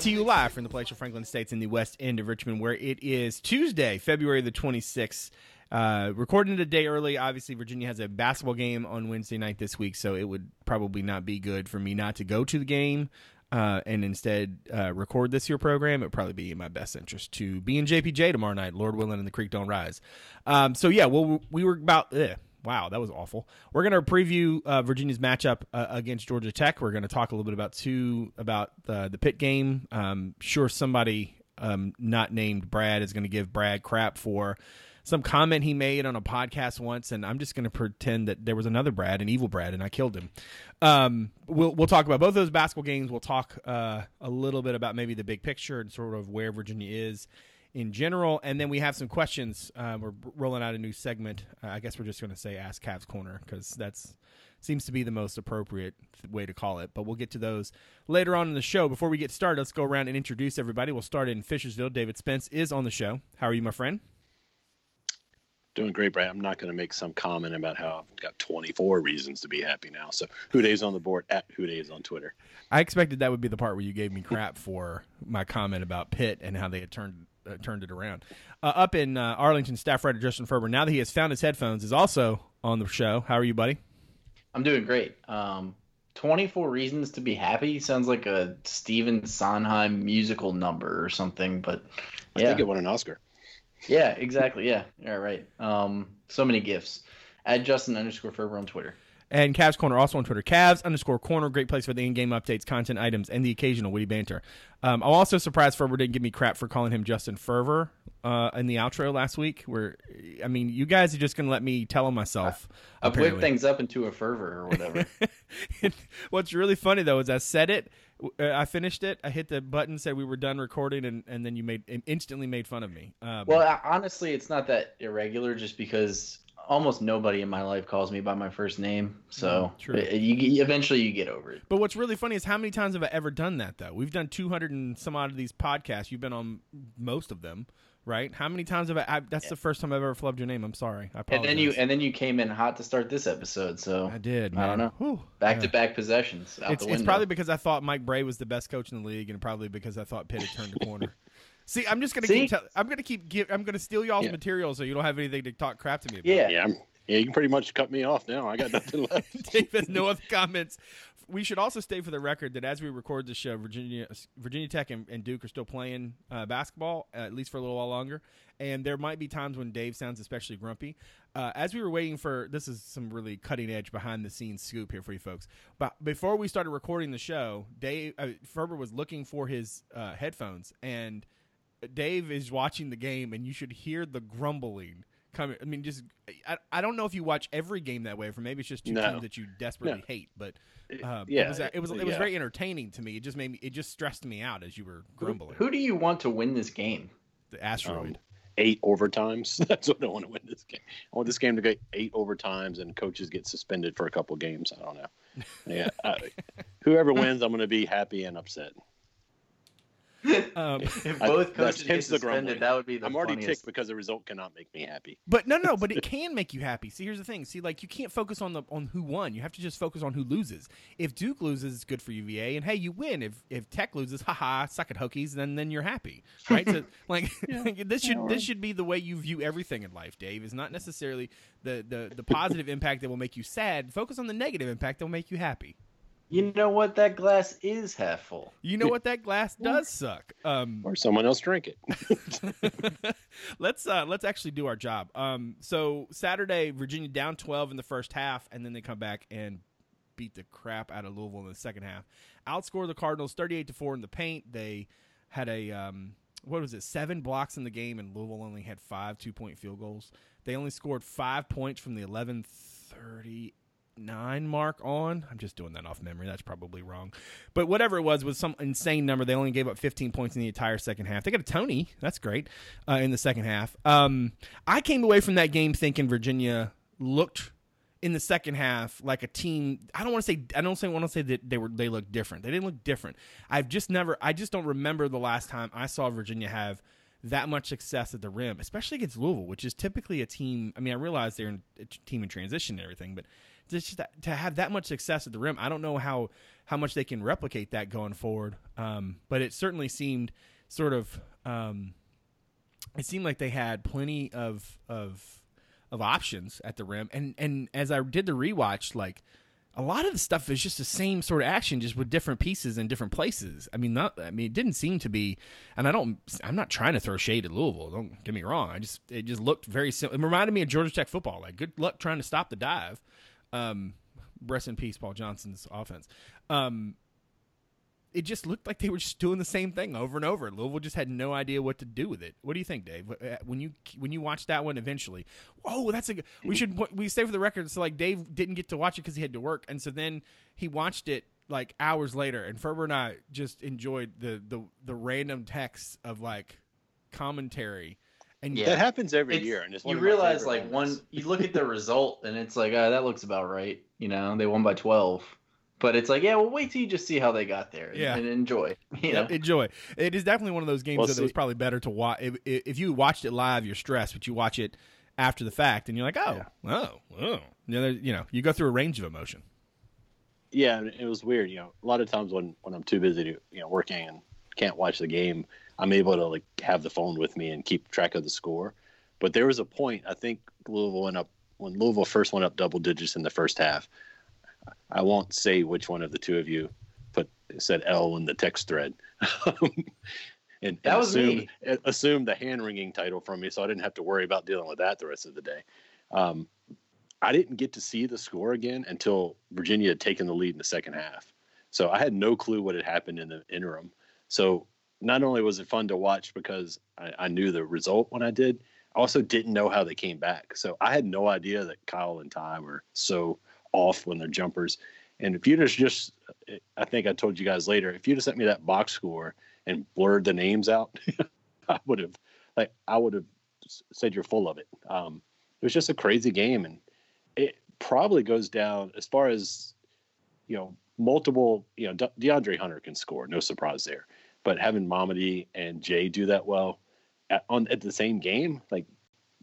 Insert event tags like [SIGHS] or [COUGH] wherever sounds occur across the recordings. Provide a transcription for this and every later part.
to you live from the Palatial Franklin Estates in the west end of Richmond, where it is Tuesday, February the 26th. Uh, recording it a day early. Obviously, Virginia has a basketball game on Wednesday night this week, so it would probably not be good for me not to go to the game uh, and instead uh, record this year program. It would probably be in my best interest to be in JPJ tomorrow night, Lord willing, and the creek don't rise. Um, so yeah, well, we were about. Wow, that was awful. We're going to preview uh, Virginia's matchup uh, against Georgia Tech. We're going to talk a little bit about two about the the Pitt game. Um, sure, somebody um, not named Brad is going to give Brad crap for some comment he made on a podcast once, and I'm just going to pretend that there was another Brad, an evil Brad, and I killed him. Um, we'll we'll talk about both those basketball games. We'll talk uh, a little bit about maybe the big picture and sort of where Virginia is in general, and then we have some questions. Uh, we're rolling out a new segment. Uh, I guess we're just going to say "Ask Cavs Corner" because that's seems to be the most appropriate way to call it. But we'll get to those later on in the show. Before we get started, let's go around and introduce everybody. We'll start in Fishersville. David Spence is on the show. How are you, my friend? Doing great, Brad. I'm not going to make some comment about how I've got 24 reasons to be happy now. So, HooDaves on the board at HooDaves on Twitter. I expected that would be the part where you gave me crap for my comment about Pitt and how they had turned uh, turned it around. Uh, up in uh, Arlington, staff writer Justin Ferber, now that he has found his headphones, is also on the show. How are you, buddy? I'm doing great. Um, 24 Reasons to Be Happy sounds like a Stephen Sondheim musical number or something, but yeah. I think it won an Oscar. Yeah, exactly. Yeah. All right. Um, so many gifts. Add Justin underscore Ferber on Twitter. And Cavs Corner also on Twitter. Cavs underscore corner, great place for the in-game updates, content items, and the occasional witty banter. Um, I'm also surprised Ferber didn't give me crap for calling him Justin Fervor uh, in the outro last week. Where, I mean, you guys are just going to let me tell on myself. I, I whipped things up into a fervor or whatever. [LAUGHS] What's really funny though is I said it, uh, I finished it, I hit the button, said we were done recording, and, and then you made instantly made fun of me. Um, well, honestly, it's not that irregular, just because almost nobody in my life calls me by my first name. So mm, it, you, eventually you get over it. But what's really funny is how many times have I ever done that though? We've done 200 and some odd of these podcasts. You've been on most of them, right? How many times have I? I that's yeah. the first time I've ever flubbed your name. I'm sorry. I apologize. and then you and then you came in hot to start this episode. So I did. Man. I don't know. Back to back possessions. It's, it's probably because I thought Mike Brey was the best coach in the league, and probably because I thought Pitt had turned the corner. [LAUGHS] See, I'm just gonna See? keep. Tell, I'm gonna keep. Give, I'm gonna steal y'all's yeah. material so you don't have anything to talk crap to me about. Yeah, yeah. I'm, yeah, you can pretty much cut me off now. I got nothing left. [LAUGHS] Dave has no other comments. We should also state for the record that as we record this show, Virginia, Virginia Tech, and, and Duke are still playing uh, basketball, uh, at least for a little while longer. And there might be times when Dave sounds especially grumpy. Uh, as we were waiting for this is some really cutting edge behind the scenes scoop here for you folks. But before we started recording the show, Dave uh, Ferber was looking for his uh, headphones and Dave is watching the game, and you should hear the grumbling coming. I mean, just I, I don't know if you watch every game that way, for maybe it's just two no. teams that you desperately no. hate, but um, yeah, it was it was, it was yeah. very entertaining to me. It just made me it just stressed me out as you were grumbling. Who, who do you want to win this game? The asteroid. Um, eight overtimes. [LAUGHS] That's what I want to win this game. I want this game to go eight overtimes and coaches get suspended for a couple games. I don't know. Yeah, uh, [LAUGHS] whoever wins, I'm going to be happy and upset. Um, [LAUGHS] if both coaches get suspended, that would be the I'm already ticked because the result cannot make me happy. [LAUGHS] But no, no, but it [LAUGHS] can make you happy. See, here's the thing. See, like you can't focus on the on who won. You have to just focus on who loses. If Duke loses, it's good for UVA, and hey, you win. If if Tech loses, haha, suck it, Hokies. Then then you're happy, right? so, like yeah. this should this should be the way you view everything in life. Dave is not necessarily the the the positive impact that will make you sad. Focus on the negative impact that will make you happy. You know what? That glass is half full. You know what? That glass does suck. Um, or someone else drink it. [LAUGHS] let's uh, let's actually do our job. Um, so Saturday, Virginia down twelve in the first half, and then they come back and beat the crap out of Louisville in the second half. Outscore the Cardinals thirty-eight to four in the paint. They had a um, what was it? Seven blocks in the game, and Louisville only had five two-point field goals. They only scored five points from the eleven thirty nine mark on. I'm just doing that off memory. That's probably wrong. But whatever it was, was some insane number. They only gave up 15 points in the entire second half. They got a Tony. That's great uh, in the second half. Um, I came away from that game thinking Virginia looked in the second half like a team. I don't want to say I don't say want to say that they were they looked different. They didn't look different. I've just never. I just don't remember the last time I saw Virginia have that much success at the rim, especially against Louisville, which is typically a team. I mean, I realize they're a team in transition and everything, but just to have that much success at the rim, I don't know how how much they can replicate that going forward. Um, but it certainly seemed sort of um, it seemed like they had plenty of of of options at the rim. And and as I did the rewatch, like a lot of the stuff is just the same sort of action, just with different pieces in different places. I mean, not. I mean, it didn't seem to be. And I don't. I'm not trying to throw shade at Louisville. Don't get me wrong. I just it just looked very. Sim- it reminded me of Georgia Tech football. Like good luck trying to stop the dive. Um, rest in peace, Paul Johnson's offense. Um, it just looked like they were just doing the same thing over and over. Louisville just had no idea what to do with it. What do you think, Dave? Uh, when you when you watch that one eventually, oh, that's a we should [LAUGHS] we stay for the record. So like Dave didn't get to watch it because he had to work, and so then he watched it like hours later, and Ferber and I just enjoyed the the the random texts of like commentary. And yeah. that happens every it's, year, and you realize like moments. one you look at the result, and it's like, oh, that looks about right. You know, they won by twelve but it's like, yeah, well, wait till you just see how they got there and, yeah. and enjoy. [LAUGHS] You know? enjoy. It is definitely one of those games well, that it was probably better to watch. If, if, you watched it live, you're stressed, but you watch it after the fact, and you're like, oh, yeah. oh, oh. You know, you know, you go through a range of emotion. Yeah, it was weird. You know, a lot of times when when I'm too busy to you know working and can't watch the game, I'm able to like have the phone with me and keep track of the score. But there was a point I think Louisville went up when Louisville first went up double digits in the first half. I won't say which one of the two of you put said L in the text thread. [LAUGHS] and, that was assumed, me. assumed the hand wringing title from me, so I didn't have to worry about dealing with that the rest of the day. Um, I didn't get to see the score again until Virginia had taken the lead in the second half. So I had no clue what had happened in the interim. So not only was it fun to watch because I, I knew the result when I did, I also didn't know how they came back. So I had no idea that Kyle and Ty were so off when they're jumpers. And if you'd just, I think I told you guys later, if you'd have sent me that box score and blurred the names out, [LAUGHS] I would have, like, I would have said you're full of it. Um, it was just a crazy game, and it probably goes down as far as, you know, multiple. You know, De- DeAndre Hunter can score, no surprise there. But having Mamadi and Jay do that well at, on at the same game, like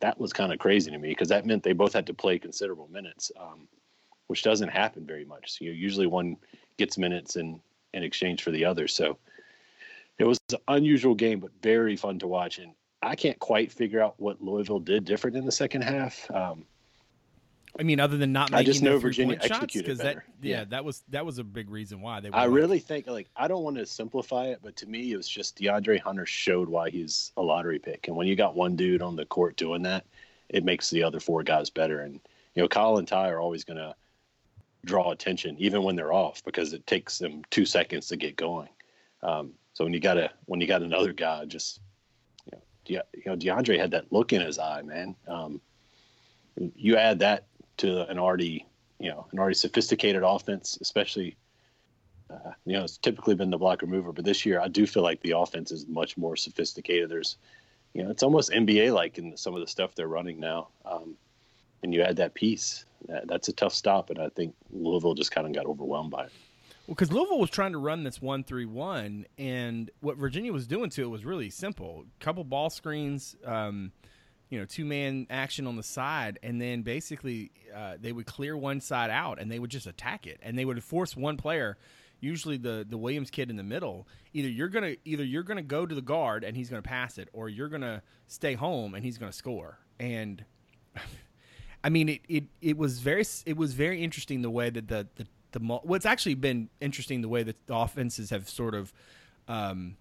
that was kind of crazy to me because that meant they both had to play considerable minutes. Um, which doesn't happen very much. So, you know, usually one gets minutes in in exchange for the other. So it was an unusual game, but very fun to watch. And I can't quite figure out what Louisville did different in the second half. Um, I mean, other than not making I just know Virginia executed better. That, yeah, yeah, that was that was a big reason why they. I like, really think like I don't want to simplify it, but to me, it was just DeAndre Hunter showed why he's a lottery pick, and when you got one dude on the court doing that, it makes the other four guys better. And you know, Kyle and Ty are always going to draw attention even when they're off because it takes them two seconds to get going. Um, so when you got a when you got another guy, just you know, De, you know DeAndre had that look in his eye, man. Um, you add that to an already you know an already sophisticated offense, especially. Uh, you know, it's typically been the blocker mover, but this year I do feel like the offense is much more sophisticated. There's, you know, it's almost NBA like in some of the stuff they're running now. Um, and you add that piece, that's a tough stop, and I think Louisville just kind of got overwhelmed by it. Well, because Louisville was trying to run this one three one, and what Virginia was doing to it was really simple: couple ball screens, um, you know, two man action on the side, and then basically uh, they would clear one side out, and they would just attack it, and they would force one player. Usually the the Williams kid in the middle. Either you're gonna either you're gonna go to the guard and he's gonna pass it, or you're gonna stay home and he's gonna score. And [LAUGHS] I mean, it, it, it was very it was very interesting the way that the the, the what's actually been interesting the way that the offenses have sort of um,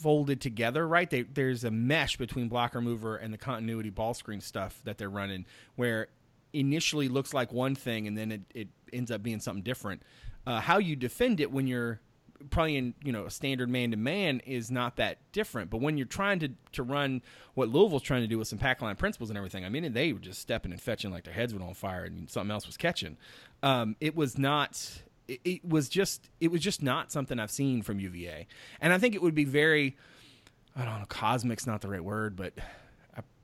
folded together. Right, they, there's a mesh between blocker mover and the continuity ball screen stuff that they're running, where initially looks like one thing and then it, it ends up being something different. Uh, how you defend it when you're probably in you know a standard man to man is not that different. But when you're trying to to run what Louisville's trying to do with some pack line principles and everything, I mean they were just stepping and fetching like their heads were on fire and something else was catching. Um, it was not. It, it was just. It was just not something I've seen from UVA, and I think it would be very. I don't know. Cosmic's not the right word, but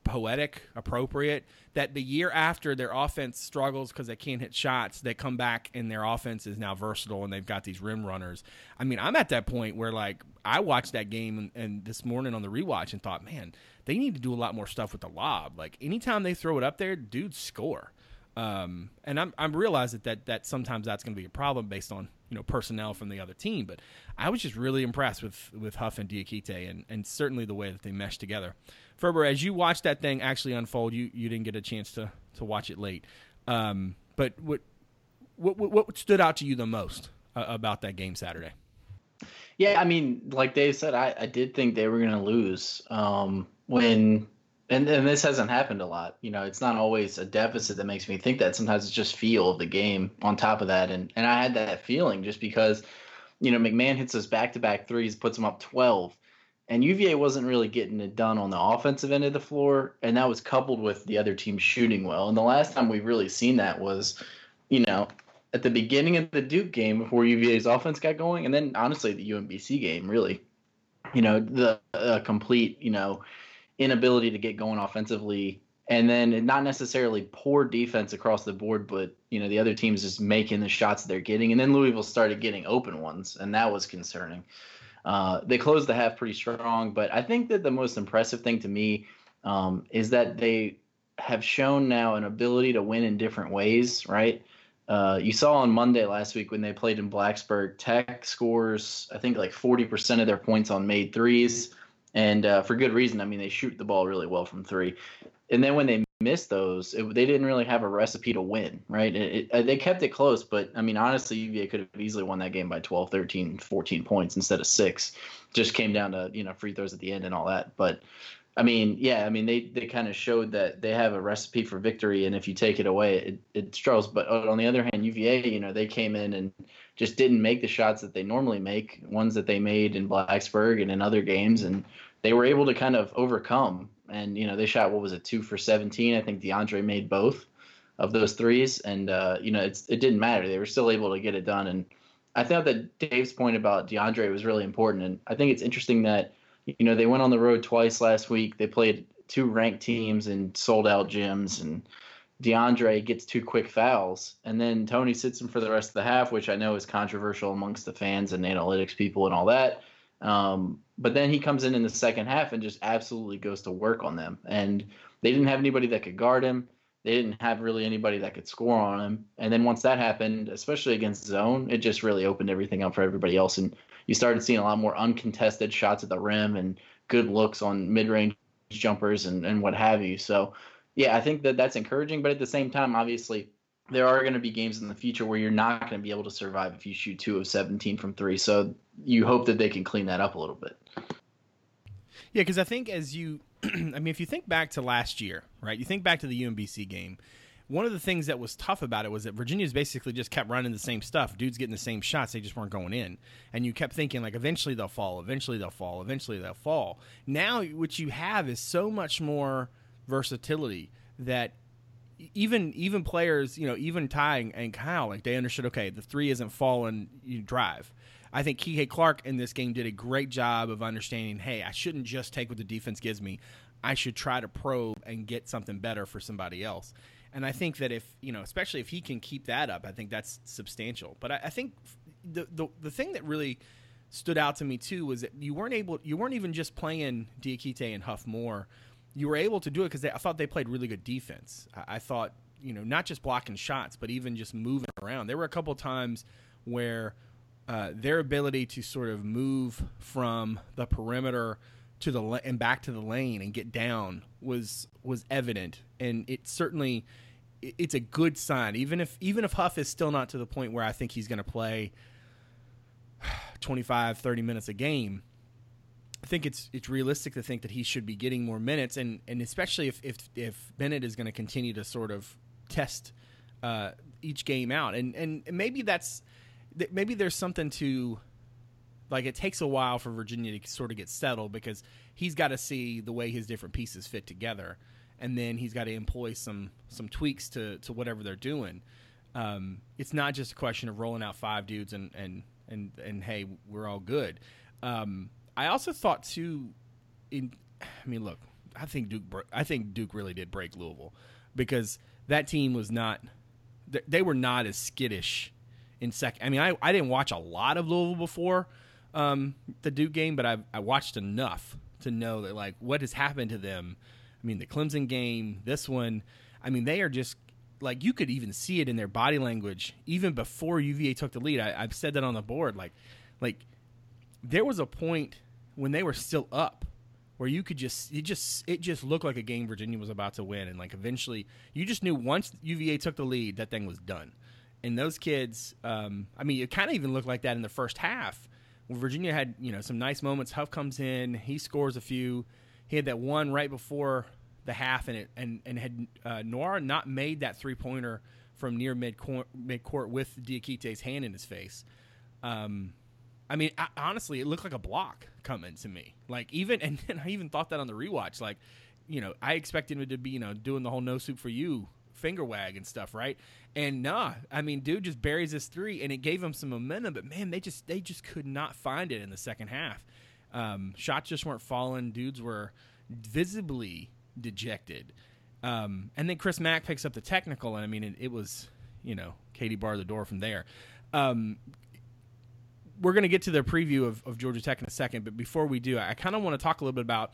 poetic, appropriate. That the year after their offense struggles because they can't hit shots, they come back and their offense is now versatile and they've got these rim runners. I mean, I'm at that point where like I watched that game and, and this morning on the rewatch and thought, man, they need to do a lot more stuff with the lob. Like anytime they throw it up there, dudes score. Um, and I'm I'm realizing that that sometimes that's going to be a problem based on you know personnel from the other team. But I was just really impressed with with Huff and Diakite and and certainly the way that they meshed together. Ferber, as you watched that thing actually unfold, you you didn't get a chance to to watch it late. Um, but what what what stood out to you the most uh, about that game Saturday? Yeah, I mean, like Dave said, I, I did think they were going to lose um, when, and, and this hasn't happened a lot. You know, it's not always a deficit that makes me think that. Sometimes it's just feel of the game on top of that. And, and I had that feeling just because, you know, McMahon hits those back to back threes, puts them up 12. And UVA wasn't really getting it done on the offensive end of the floor. And that was coupled with the other team shooting well. And the last time we've really seen that was, you know, at the beginning of the Duke game before UVA's offense got going, and then honestly the UMBC game really, you know, the complete you know inability to get going offensively, and then not necessarily poor defense across the board, but you know the other teams just making the shots they're getting, and then Louisville started getting open ones, and that was concerning. Uh, they closed the half pretty strong, but I think that the most impressive thing to me um, is that they have shown now an ability to win in different ways, right? Uh, you saw on Monday last week when they played in Blacksburg, Tech scores, I think, like 40% of their points on made threes. And uh, for good reason. I mean, they shoot the ball really well from three. And then when they missed those, it, they didn't really have a recipe to win, right? It, it, uh, they kept it close, but I mean, honestly, UVA could have easily won that game by 12, 13, 14 points instead of six. Just came down to, you know, free throws at the end and all that. But I mean, yeah, I mean they, they kind of showed that they have a recipe for victory, and if you take it away, it, it struggles. But on the other hand, UVA, you know, they came in and just didn't make the shots that they normally make, ones that they made in Blacksburg and in other games, and they were able to kind of overcome. And you know, they shot what was it, two for 17? I think DeAndre made both of those threes, and uh, you know, it's it didn't matter. They were still able to get it done. And I thought that Dave's point about DeAndre was really important, and I think it's interesting that you know, they went on the road twice last week. They played two ranked teams and sold out gyms and DeAndre gets two quick fouls, and then Tony sits him for the rest of the half, which I know is controversial amongst the fans and analytics people and all that. Um, but then he comes in in the second half and just absolutely goes to work on them. And they didn't have anybody that could guard him. They didn't have really anybody that could score on him. And then once that happened, especially against zone, it just really opened everything up for everybody else. And you started seeing a lot more uncontested shots at the rim and good looks on mid-range jumpers and, and what have you. So, yeah, I think that that's encouraging. But at the same time, obviously, there are going to be games in the future where you're not going to be able to survive if you shoot two of 17 from three. So you hope that they can clean that up a little bit. Yeah, because I think as you, [CLEARS THROAT] I mean, if you think back to last year, right? You think back to the UMBC game one of the things that was tough about it was that Virginia's basically just kept running the same stuff. Dudes getting the same shots, they just weren't going in. And you kept thinking like eventually they'll fall, eventually they'll fall, eventually they'll fall. Now what you have is so much more versatility that even even players, you know, even Ty and Kyle, like they understood, okay, the three isn't falling, you drive. I think Kihei Clark in this game did a great job of understanding, hey, I shouldn't just take what the defense gives me. I should try to probe and get something better for somebody else. And I think that if you know, especially if he can keep that up, I think that's substantial. But I, I think the, the the thing that really stood out to me too was that you weren't able, you weren't even just playing Diakite and Huff more. You were able to do it because I thought they played really good defense. I, I, thought you know not just blocking shots, but even just moving around. There were a couple times where uh, their ability to sort of move from the perimeter to the and back to the lane and get down was was evident, and it certainly it's a good sign. Even if even if Huff is still not to the point where I think he's going to play [SIGHS] 25, 30 minutes a game, I think it's it's realistic to think that he should be getting more minutes, and and especially if if if Bennett is going to continue to sort of test uh, each game out, and and maybe that's maybe there's something to like it takes a while for Virginia to sort of get settled because he's got to see the way his different pieces fit together and then he's got to employ some some tweaks to to whatever they're doing. Um, it's not just a question of rolling out five dudes and and and and hey, we're all good. Um, I also thought too. In, I mean, look, I think Duke. I think Duke really did break Louisville because that team was not. They were not as skittish in second. I mean, I, I didn't watch a lot of Louisville before um, the Duke game, but I I watched enough to know that like what has happened to them I mean, the Clemson game, this one, I mean, they are just like you could even see it in their body language even before UVA took the lead. I, I've said that on the board. Like, like there was a point when they were still up where you could just it just it just looked like a game Virginia was about to win, and like eventually you just knew once UVA took the lead, that thing was done. And those kids, um, I mean, it kind of even looked like that in the first half. Virginia had you know some nice moments. Huff comes in, he scores a few. He had that one right before the half, and it and and had uh, Nwora not made that three pointer from near mid mid court with Diakite's hand in his face. Um, I mean, I, honestly, it looked like a block coming to me. Like even, [LAUGHS] and, and I even thought that on the rewatch. Like, you know, I expected him to be, you know, doing the whole no soup for you finger wag and stuff, right? And nah, I mean, dude just buries his three, and it gave him some momentum. But man, they just they just could not find it in the second half. Um, shots just weren't falling. Dudes were visibly dejected. Um, and then Chris Mack picks up the technical, and I mean, it, it was, you know, Katie barred the door from there. Um, we're going to get to the preview of, of, Georgia Tech in a second, but before we do, I kind of want to talk a little bit about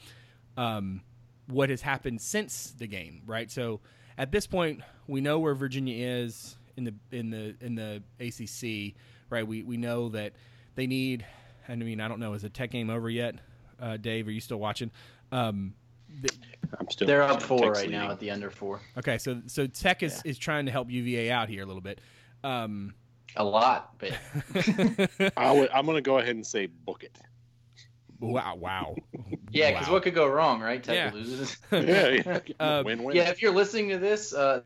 um, what has happened since the game, right? So at this point, we know where Virginia is in the in the in the ACC, right? We we know that they need. And I mean, I don't know. Is the Tech game over yet, uh, Dave? Are you still watching? Um, the, I'm still. They're up four right now at the under four. Okay, so so Tech is, yeah. is trying to help UVA out here a little bit. Um, a lot, but [LAUGHS] I am going to go ahead and say book it. Wow! Wow! [LAUGHS] yeah, because wow. what could go wrong, right? Tech yeah. loses. [LAUGHS] yeah, yeah. Uh, win-win. Yeah, if you're listening to this, uh,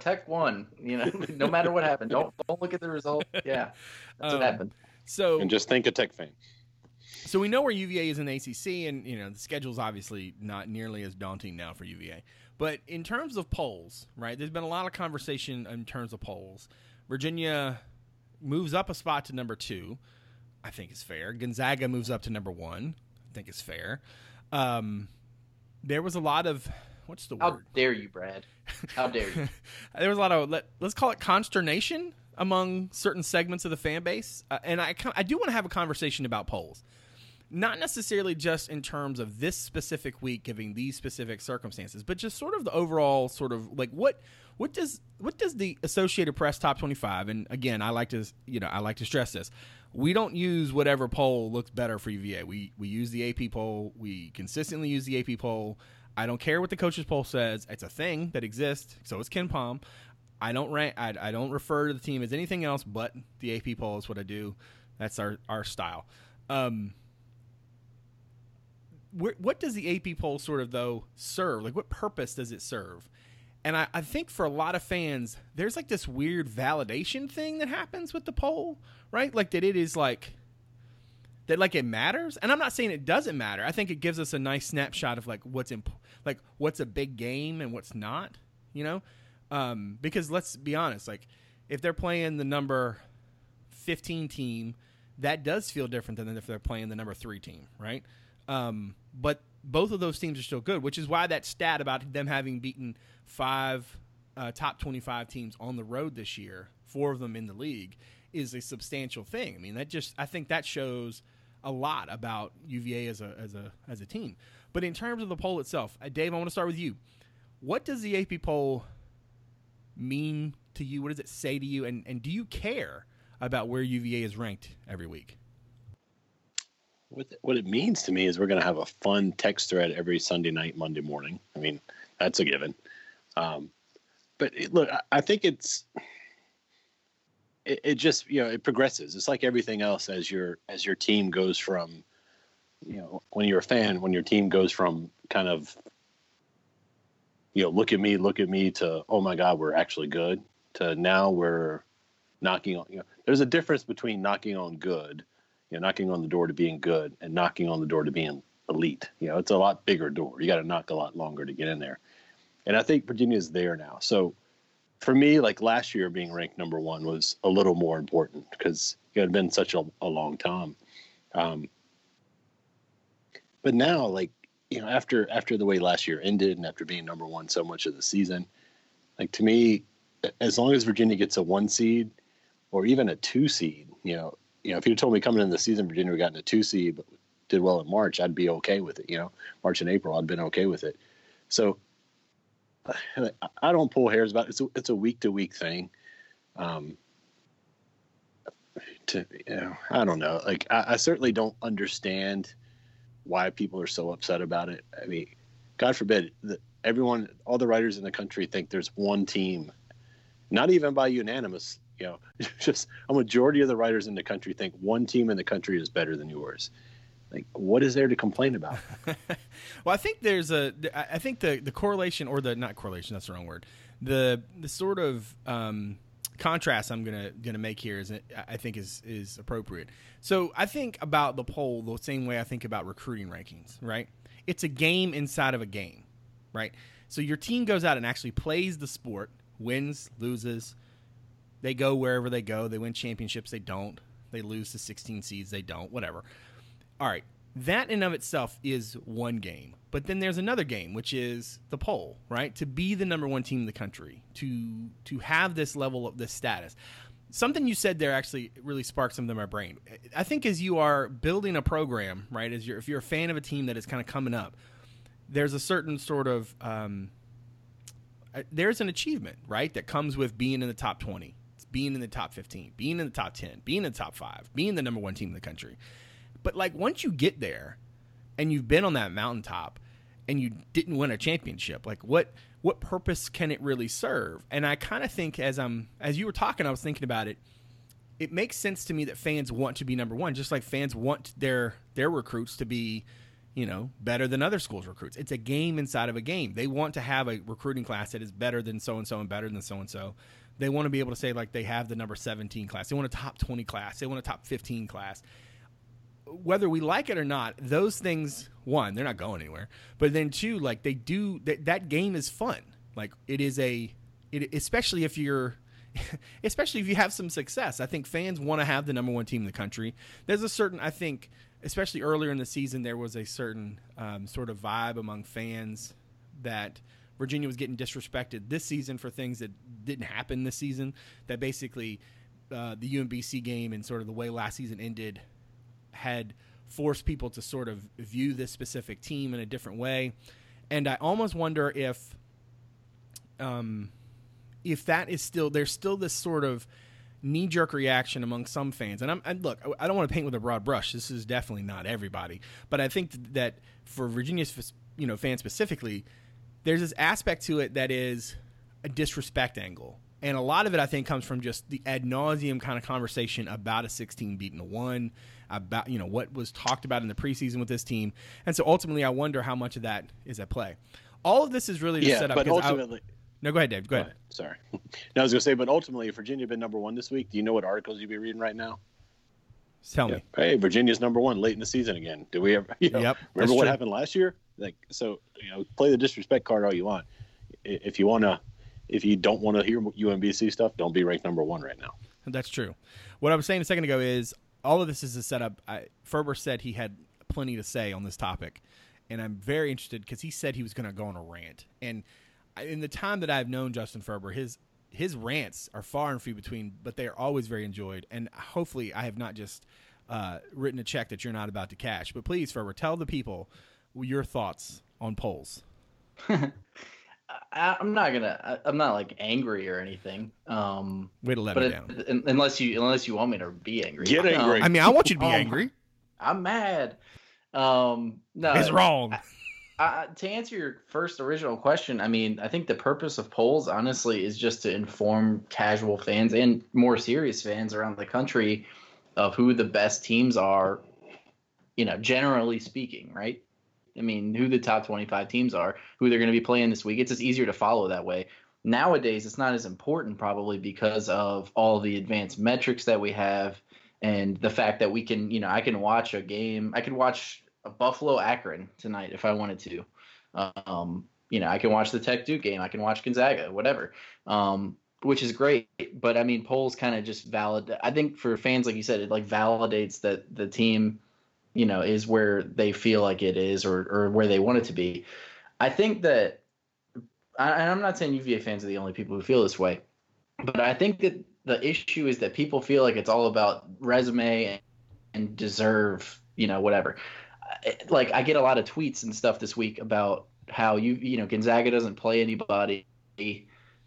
Tech won. You know, no matter what happened, don't don't look at the result. Yeah, that's um, what happened. So and just think a Tech fan. So we know where UVA is in the ACC, and you know the schedule's obviously not nearly as daunting now for UVA. But in terms of polls, right? There's been a lot of conversation in terms of polls. Virginia moves up a spot to number two. I think is fair. Gonzaga moves up to number one. I think is fair. Um, there was a lot of what's the How word? How dare you, Brad? How dare you? [LAUGHS] there was a lot of let, us call it consternation among certain segments of the fan base, uh, and I I do want to have a conversation about polls, not necessarily just in terms of this specific week, giving these specific circumstances, but just sort of the overall sort of like what what does what does the Associated Press top 25 and again, I like to you know, I like to stress this. We don't use whatever poll looks better for UVA. We we use the AP poll. We consistently use the AP poll. I don't care what the coaches poll says. It's a thing that exists. So is KenPom. I don't rank. I, I don't refer to the team as anything else but the AP poll is what I do. That's our our style. Um, what does the AP poll sort of though serve? Like, what purpose does it serve? And I, I think for a lot of fans, there's like this weird validation thing that happens with the poll, right? Like that it is like that like it matters. And I'm not saying it doesn't matter. I think it gives us a nice snapshot of like what's imp- like what's a big game and what's not, you know? Um, because let's be honest, like if they're playing the number 15 team, that does feel different than if they're playing the number 3 team, right? Um, but both of those teams are still good, which is why that stat about them having beaten five uh, top 25 teams on the road this year, four of them in the league, is a substantial thing. I mean, that just I think that shows a lot about UVA as a as a as a team. But in terms of the poll itself, uh, Dave, I want to start with you. What does the AP poll mean to you? What does it say to you? And and do you care about where UVA is ranked every week? What what it means to me is we're going to have a fun text thread every Sunday night, Monday morning. I mean, that's a given. Um, but it, look, I, I think it's it, it, just you know it progresses. It's like everything else as your as your team goes from you know when you're a fan when your team goes from kind of you know look at me look at me to oh my god we're actually good to now we're knocking on you know there's a difference between knocking on good you know knocking on the door to being good and knocking on the door to being elite you know it's a lot bigger door you got to knock a lot longer to get in there and I think Virginia's there now. So for me, like last year being ranked number one was a little more important because it had been such a, a long time. Um, but now, like you know, after after the way last year ended and after being number one so much of the season, like to me, as long as Virginia gets a one seed or even a two seed, you know, you know, if you told me coming into the season Virginia got a two seed but did well in March, I'd be okay with it. You know, March and April, I'd been okay with it. So I don't pull hairs about it. It's a, it's a week to week thing. Um, to you know, I don't know. Like I, I certainly don't understand why people are so upset about it. I mean, God forbid that everyone, all the writers in the country think there's one team, not even by unanimous, you know, [LAUGHS] just a majority of the writers in the country think one team in the country is better than yours. Like, what is there to complain about? [LAUGHS] well, I think there's a, I think the the correlation or the not correlation, that's the wrong word. The the sort of um, contrast I'm gonna gonna make here is I think is is appropriate. So I think about the poll the same way I think about recruiting rankings. Right? It's a game inside of a game. Right? So your team goes out and actually plays the sport, wins, loses. They go wherever they go. They win championships. They don't. They lose to 16 seeds. They don't. Whatever. All right. That in of itself is one game. But then there's another game, which is the poll, right? To be the number one team in the country, to to have this level of this status. Something you said there actually really sparked something in my brain. I think as you are building a program, right? As you're if you're a fan of a team that is kind of coming up, there's a certain sort of um, uh, there's an achievement, right? That comes with being in the top 20, being in the top 15, being in the top 10, being in the top five, being the number one team in the country. But like once you get there, and you've been on that mountaintop and you didn't win a championship like what what purpose can it really serve? And i kind of think as i'm as you were talking i was thinking about it it makes sense to me that fans want to be number one just like fans want their their recruits to be you know better than other schools recruits. It's a game inside of a game. They want to have a recruiting class that is better than so and so and better than so and so they want to be able to say like they have the number 17 class they want a top 20 class they want a top 15 class whether we like it or not, those things one, they're not going anywhere. But then two, like they do that that game is fun. Like it is a it, especially if you're [LAUGHS] especially if you have some success. I think fans want to have the number one team in the country. There's a certain I think especially earlier in the season there was a certain um, sort of vibe among fans that Virginia was getting disrespected this season for things that didn't happen this season. That basically uh, the UMBC game and sort of the way last season ended had forced people to sort of view this specific team in a different way. And I almost wonder if um, if that is still there's still this sort of knee jerk reaction among some fans. And I'm and look, I don't want to paint with a broad brush. This is definitely not everybody, but I think that for Virginia's you know fans specifically, there's this aspect to it that is a disrespect angle. And a lot of it, I think, comes from just the ad nauseum kind of conversation about a 16 beating a one, about you know what was talked about in the preseason with this team, and so ultimately, I wonder how much of that is at play. All of this is really yeah, set up. but ultimately. I, no, go ahead, Dave. Go, go ahead. ahead. Sorry. [LAUGHS] No, I was going to say, but ultimately, if Virginia had been number one this week, do you know what articles you'd be reading right now? Tell yeah. me. Hey, Virginia's number one late in the season again. Do we ever? [LAUGHS] You know, yep. Remember what true. happened last year? Like, so you know, play the disrespect card all you want. If you want to, if you don't want to hear UMBC stuff, don't be ranked number one right now. That's true. What I was saying a second ago is all of this is a setup. I, Ferber said he had plenty to say on this topic, and I'm very interested because he said he was going to go on a rant. And in the time that I've known Justin Ferber, his his rants are far and few between, but they are always very enjoyed. And hopefully, I have not just uh, written a check that you're not about to cash. But please, Ferber, tell the people your thoughts on polls. [LAUGHS] I, am not gonna. I, am not like angry or anything. Um, Way to let but it, down. unless you unless you want me to be angry. Get angry. I mean, I want you to be Um, angry. I'm mad. Um, no, It's wrong. I, to answer your first original question, I mean, I think the purpose of polls, honestly, is just to inform casual fans and more serious fans around the country of who the best teams are. You know, generally speaking, right? I mean, who the top 25 teams are, who they're going to be playing this week. It's just easier to follow that way. Nowadays, it's not as important probably because of all the advanced metrics that we have and the fact that we can, you know, I can watch a game. I can watch a Buffalo Akron tonight if I wanted to. Um, you know, I can watch the Tech Duke game. I can watch Gonzaga, whatever. Um, which is great, but I mean, polls kind of just valid. I think for fans, like you said, it like validates that the team you know, is where they feel like it is or, or where they want it to be. I think that, and I'm not saying UVA fans are the only people who feel this way, but I think that the issue is that people feel like it's all about resume and, and deserve, you know, whatever. Like I get a lot of tweets and stuff this week about how you you know Gonzaga doesn't play anybody.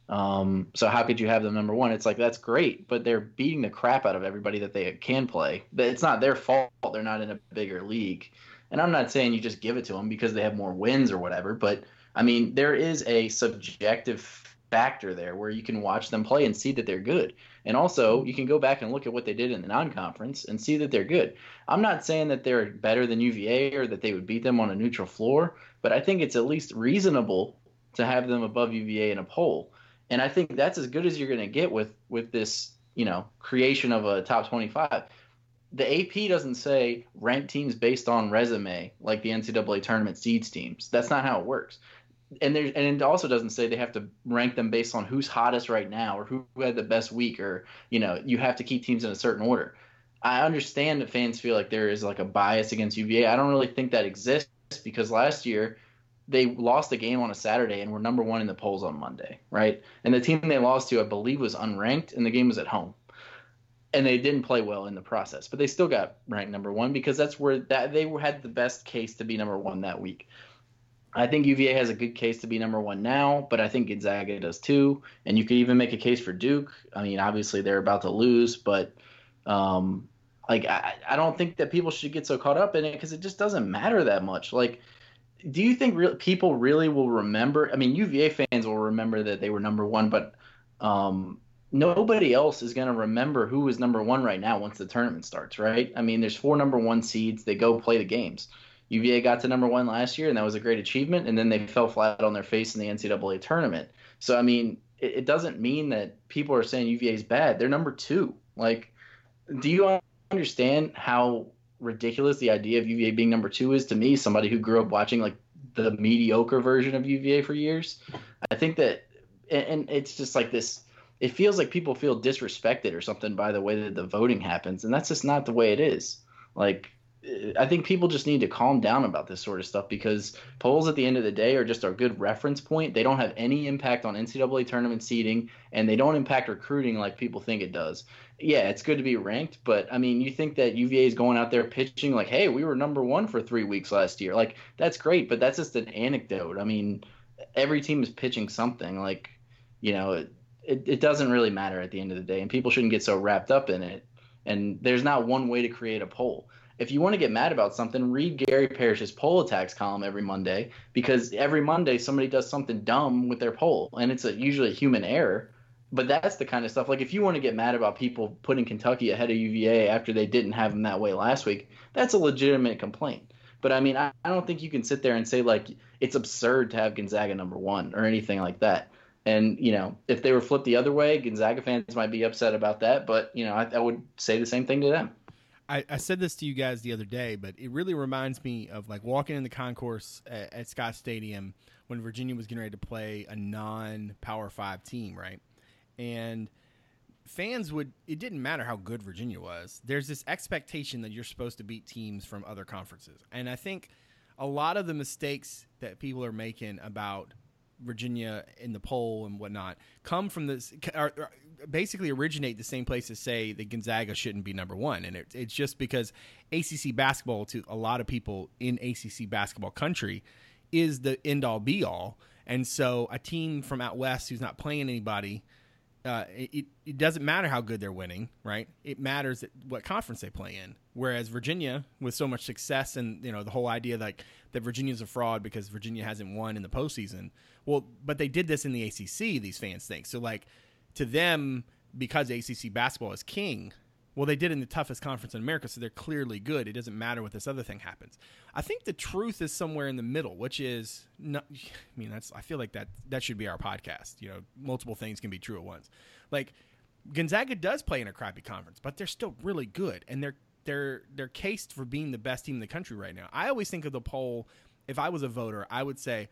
Um, so how could you have them number one? It's like that's great, but they're beating the crap out of everybody that they can play. It's not their fault they're not in a bigger league. And I'm not saying you just give it to them because they have more wins or whatever, but I mean there is a subjective factor there where you can watch them play and see that they're good. And also, mm-hmm. you can go back and look at what they did in the non-conference and see that they're good. I'm not saying that they're better than UVA or that they would beat them on a neutral floor, but I think it's at least reasonable to have them above UVA in a poll. And I think that's as good as you're going to get with with this, you know, creation of a top 25. The AP doesn't say rank teams based on resume like the NCAA tournament seeds teams. That's not how it works. And there, and it also doesn't say they have to rank them based on who's hottest right now or who had the best week or you know you have to keep teams in a certain order. I understand that fans feel like there is like a bias against UVA. I don't really think that exists because last year they lost the game on a Saturday and were number one in the polls on Monday, right? And the team they lost to, I believe, was unranked, and the game was at home. And they didn't play well in the process, but they still got ranked number one because that's where that they had the best case to be number one that week. I think UVA has a good case to be number one now, but I think Gonzaga does too. And you could even make a case for Duke. I mean, obviously they're about to lose, but um, like I, I don't think that people should get so caught up in it because it just doesn't matter that much. Like do you think re- people really will remember? I mean, UVA fans will remember that they were number one, but um, nobody else is going to remember who was number one right now once the tournament starts, right? I mean, there's four number one seeds. They go play the games. UVA got to number one last year, and that was a great achievement. And then they fell flat on their face in the NCAA tournament. So, I mean, it, it doesn't mean that people are saying UVA is bad. They're number two. Like, do you understand how ridiculous the idea of UVA being number two is to me, somebody who grew up watching like the mediocre version of UVA for years. I think that, and it's just like this. It feels like people feel disrespected or something by the way that the voting happens, and that's just not the way it is. Like Uh, I think people just need to calm down about this sort of stuff because polls at the end of the day are just a good reference point. They don't have any impact on NCAA tournament seeding, and they don't impact recruiting like people think it does. Yeah, it's good to be ranked, but I mean, you think that UVA is going out there pitching like, "Hey, we were number one for three weeks last year." Like that's great, but that's just an anecdote. I mean, every team is pitching something. Like, you know, it, it, it doesn't really matter at the end of the day, and people shouldn't get so wrapped up in it. And there's not one way to create a poll if you want to get mad about something, read Gary Parrish's poll attacks column every Monday because every Monday somebody does something dumb with their poll, and it's a, usually a human error. But that's the kind of stuff. Like if you want to get mad about people putting Kentucky ahead of UVA after they didn't have them that way last week, that's a legitimate complaint. But I mean, I, I don't think you can sit there and say like it's absurd to have Gonzaga number one or anything like that. And you know, if they were flipped the other way, Gonzaga fans might be upset about that. But you know, I, I would say the same thing to them. I, I, said this to you guys the other day, but it really reminds me of like walking in the concourse at, at Scott Stadium when Virginia was getting ready to play a non Power Five team, right? And fans would it didn't matter how good Virginia was. There's this expectation that you're supposed to beat teams from other conferences. And I think a lot of the mistakes that people are making about Virginia in the poll and whatnot come from this basically originate the same place to say that Gonzaga shouldn't be number one, and it, it's just because ACC basketball to a lot of people in ACC basketball country is the end all be all, and so a team from out west who's not playing anybody. Uh, it, it doesn't matter how good they're winning, right? It matters what conference they play in. Whereas Virginia, with so much success and you know the whole idea like that Virginia's a fraud because Virginia hasn't won in the postseason. Well, but they did this in the ACC. These fans think so. Like to them, because ACC basketball is king, well, they did in the toughest conference in America, so they're clearly good. It doesn't matter what this other thing happens. I think the truth is somewhere in the middle, which is, not, [SIGHS] I mean, that's. I feel like that that should be our podcast. You know, multiple things can be true at once. Like Gonzaga does play in a crappy conference, but they're still really good, and they're they're they're cased for being the best team in the country right now. I always think of the poll. If I was a voter, I would say,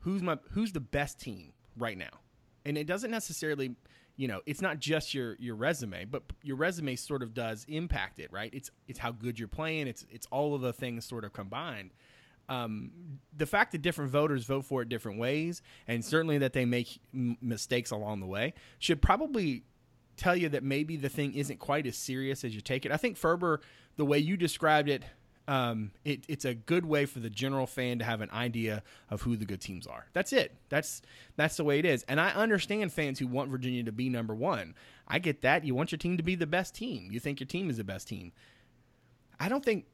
who's my who's the best team right now, and it doesn't necessarily you know it's not just your your resume but your resume sort of does impact it right? It's it's how good you're playing. It's it's all of the things sort of combined. Um, the fact that different voters vote for it different ways and certainly that they make m- mistakes along the way should probably tell you that maybe the thing isn't quite as serious as you take it. I think ferber the way you described it Um, it, it's a good way for the general fan to have an idea of who the good teams are. That's it. That's that's the way it is. And I understand fans who want Virginia to be number one. I get that. You want your team to be the best team. You think your team is the best team. I don't think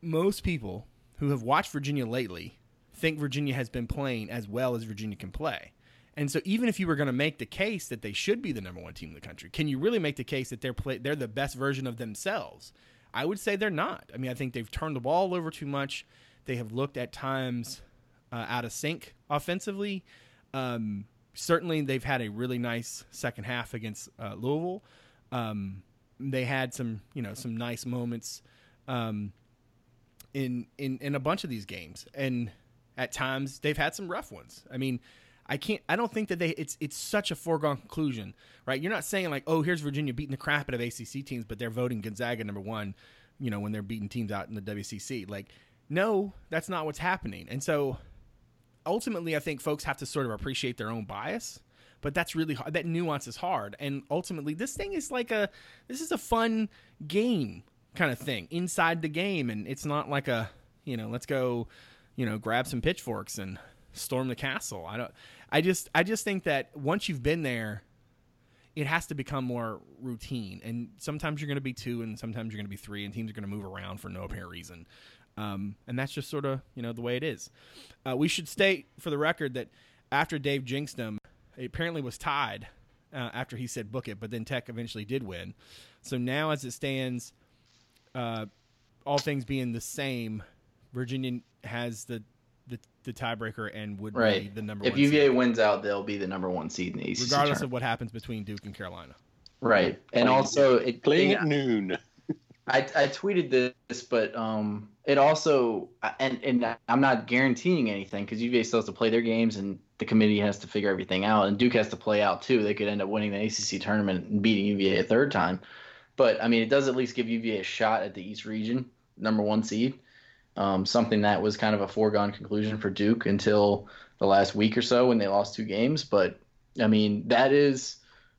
most people who have watched Virginia lately think Virginia has been playing as well as Virginia can play. And so even if you were going to make the case that they should be the number one team in the country, can you really make the case that they're play, they're the best version of themselves? I would say they're not. I mean, I think they've turned the ball over too much. They have looked at times uh, out of sync offensively. Um, certainly, they've had a really nice second half against uh, Louisville. Um, they had some, you know, some nice moments um, in in in a bunch of these games, and at times they've had some rough ones. I mean, I can't. I don't think that they. It's it's such a foregone conclusion, right? You're not saying like, oh, here's Virginia beating the crap out of ACC teams, but they're voting Gonzaga number one. You know, when they're beating teams out in the WCC, like, no, that's not what's happening. And so, ultimately, I think folks have to sort of appreciate their own bias. But that's really hard. That nuance is hard. And ultimately, this thing is like a. This is a fun game kind of thing inside the game, and it's not like a. You know, let's go. You know, grab some pitchforks and storm the castle. I don't. I just I just think that once you've been there, it has to become more routine. And sometimes you're going to be two, and sometimes you're going to be three, and teams are going to move around for no apparent reason. Um, and that's just sort of you know the way it is. Uh, we should state for the record that after Dave jinxed them, it apparently was tied uh, after he said book it, but then Tech eventually did win. So now, as it stands, uh, all things being the same, Virginia has the the, the tiebreaker and would right. be the number if one. If UVA seed. wins out, they'll be the number one seed in the ACC. Regardless tournament. of what happens between Duke and Carolina. Right, and playing, also it playing at noon. I, I tweeted this, but um, it also and and I'm not guaranteeing anything because UVA still has to play their games and the committee has to figure everything out, and Duke has to play out too. They could end up winning the ACC tournament and beating UVA a third time, but I mean, it does at least give UVA a shot at the East region, number one seed um, something that was kind of a foregone conclusion for Duke until the last week or so when they lost two games. But I mean, that is,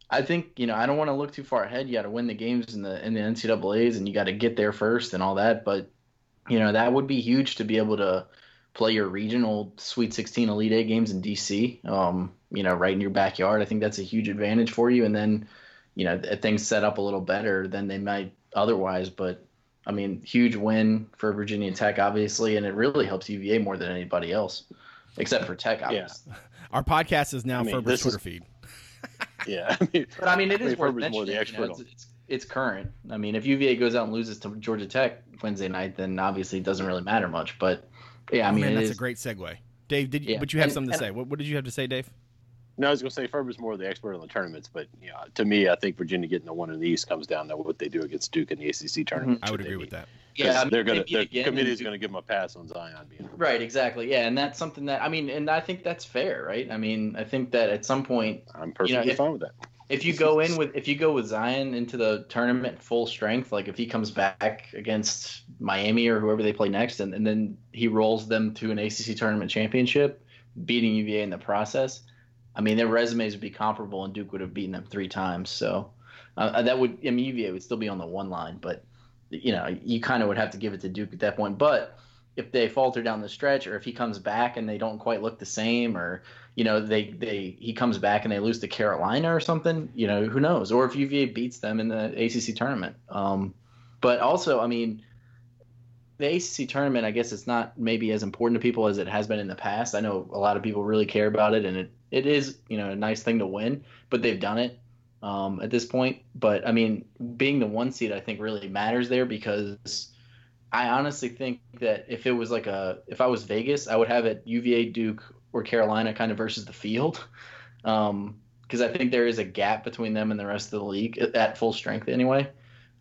I think you know, I don't want to look too far ahead. You got to win the games in the in the NCAA's, and you got to get there first and all that. But you know, that would be huge to be able to play your regional Sweet 16 Elite Eight games in DC. Um, you know, right in your backyard. I think that's a huge advantage for you. And then, you know, things set up a little better than they might otherwise. But I mean, huge win for Virginia Tech, obviously, and it really helps UVA more than anybody else, except for Tech, obviously. Yeah. [LAUGHS] Our podcast is now I mean, Ferber's Twitter is, feed. [LAUGHS] yeah, I [LAUGHS] mean, but I mean, it is worth mentioning. You know, it's, it's, it's, current. I mean, if UVA goes out and loses to Georgia Tech Wednesday night, then obviously it doesn't really matter much. But yeah, I oh, mean, man, that's is, a great segue. Dave, did you, yeah. but you have and, something to say. What, what did you have to say, Dave? No, I was going to say Ferber's more the expert on the tournaments, but you know, to me, I think Virginia getting the one in the East comes down to what they do against Duke in the ACC tournament. Mm-hmm. I would agree with that. Yeah, I mean, they're going to the committee is going to give them a pass on Zion being right. Exactly. Yeah, and that's something that I mean, and I think that's fair, right? I mean, I think that at some point, I'm perfectly you know, if, fine with that. If you go in with if you go with Zion into the tournament full strength, like if he comes back against Miami or whoever they play next, and, and then he rolls them to an ACC tournament championship, beating UVA in the process. I mean, their resumes would be comparable, and Duke would have beaten them three times. So uh, that would, I mean, UVA would still be on the one line, but you know, you kind of would have to give it to Duke at that point. But if they falter down the stretch, or if he comes back and they don't quite look the same, or you know, they they he comes back and they lose to Carolina or something, you know, who knows? Or if UVA beats them in the ACC tournament. Um, but also, I mean, the ACC tournament, I guess it's not maybe as important to people as it has been in the past. I know a lot of people really care about it, and it, it is you know a nice thing to win, but they've done it um, at this point. But I mean, being the one seed, I think really matters there because I honestly think that if it was like a if I was Vegas, I would have it UVA, Duke, or Carolina kind of versus the field. [LAUGHS] Um, because I think there is a gap between them and the rest of the league at full strength anyway.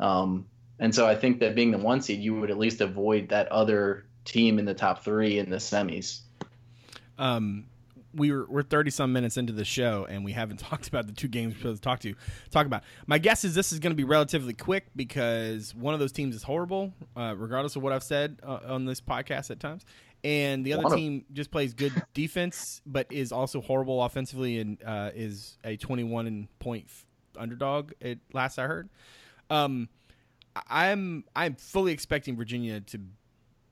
Um, and so I think that being the one seed, you would at least avoid that other team in the top three in the semis. Um, we were we're thirty some minutes into the show and we haven't [LAUGHS] talked about the two games we're supposed to talk to talk about. My guess is this is going to be relatively quick because one of those teams is horrible, uh, regardless of what I've said uh, on this podcast at times, and the other team just plays good [LAUGHS] defense but is also horrible offensively and uh, is a twenty one point underdog. At last I heard, um, I'm I'm fully expecting Virginia to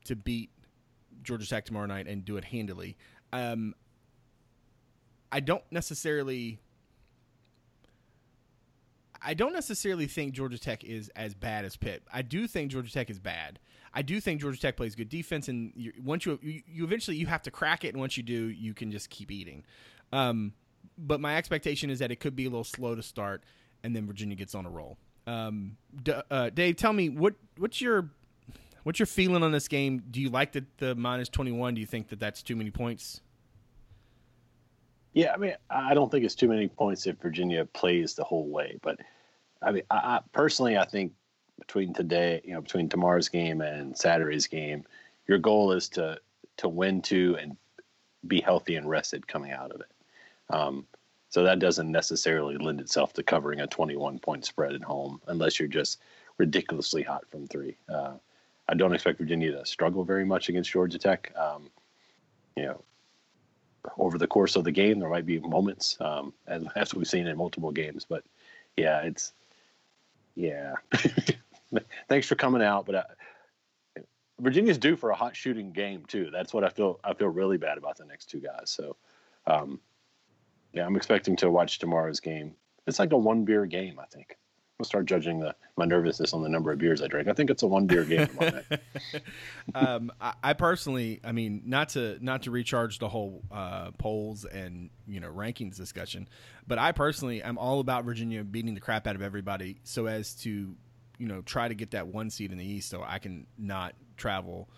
to beat Georgia Tech tomorrow night and do it handily. Um, I don't necessarily. I don't necessarily think Georgia Tech is as bad as Pitt. I do think Georgia Tech is bad. I do think Georgia Tech plays good defense, and you, once you, you, you eventually you have to crack it, and once you do, you can just keep eating. Um, but my expectation is that it could be a little slow to start, and then Virginia gets on a roll. Um, D- uh, Dave, tell me what what's your what's your feeling on this game? Do you like the the minus twenty one? Do you think that that's too many points? Yeah, I mean, I don't think it's too many points if Virginia plays the whole way. But I mean, I, I personally, I think between today, you know, between tomorrow's game and Saturday's game, your goal is to to win two and be healthy and rested coming out of it. Um, so that doesn't necessarily lend itself to covering a 21 point spread at home unless you're just ridiculously hot from three. Uh, I don't expect Virginia to struggle very much against Georgia Tech. Um, you know, over the course of the game, there might be moments, um, as, as we've seen in multiple games. But yeah, it's yeah. [LAUGHS] Thanks for coming out, but uh, Virginia's due for a hot shooting game too. That's what I feel. I feel really bad about the next two guys. So, um, yeah, I'm expecting to watch tomorrow's game. It's like a one beer game, I think. I'll start judging the my nervousness on the number of beers I drink. I think it's a one beer game. [LAUGHS] um, I, I, personally, I mean, not to not to recharge the whole uh, polls and you know rankings discussion, but I personally am all about Virginia beating the crap out of everybody so as to you know try to get that one seed in the East, so I can not travel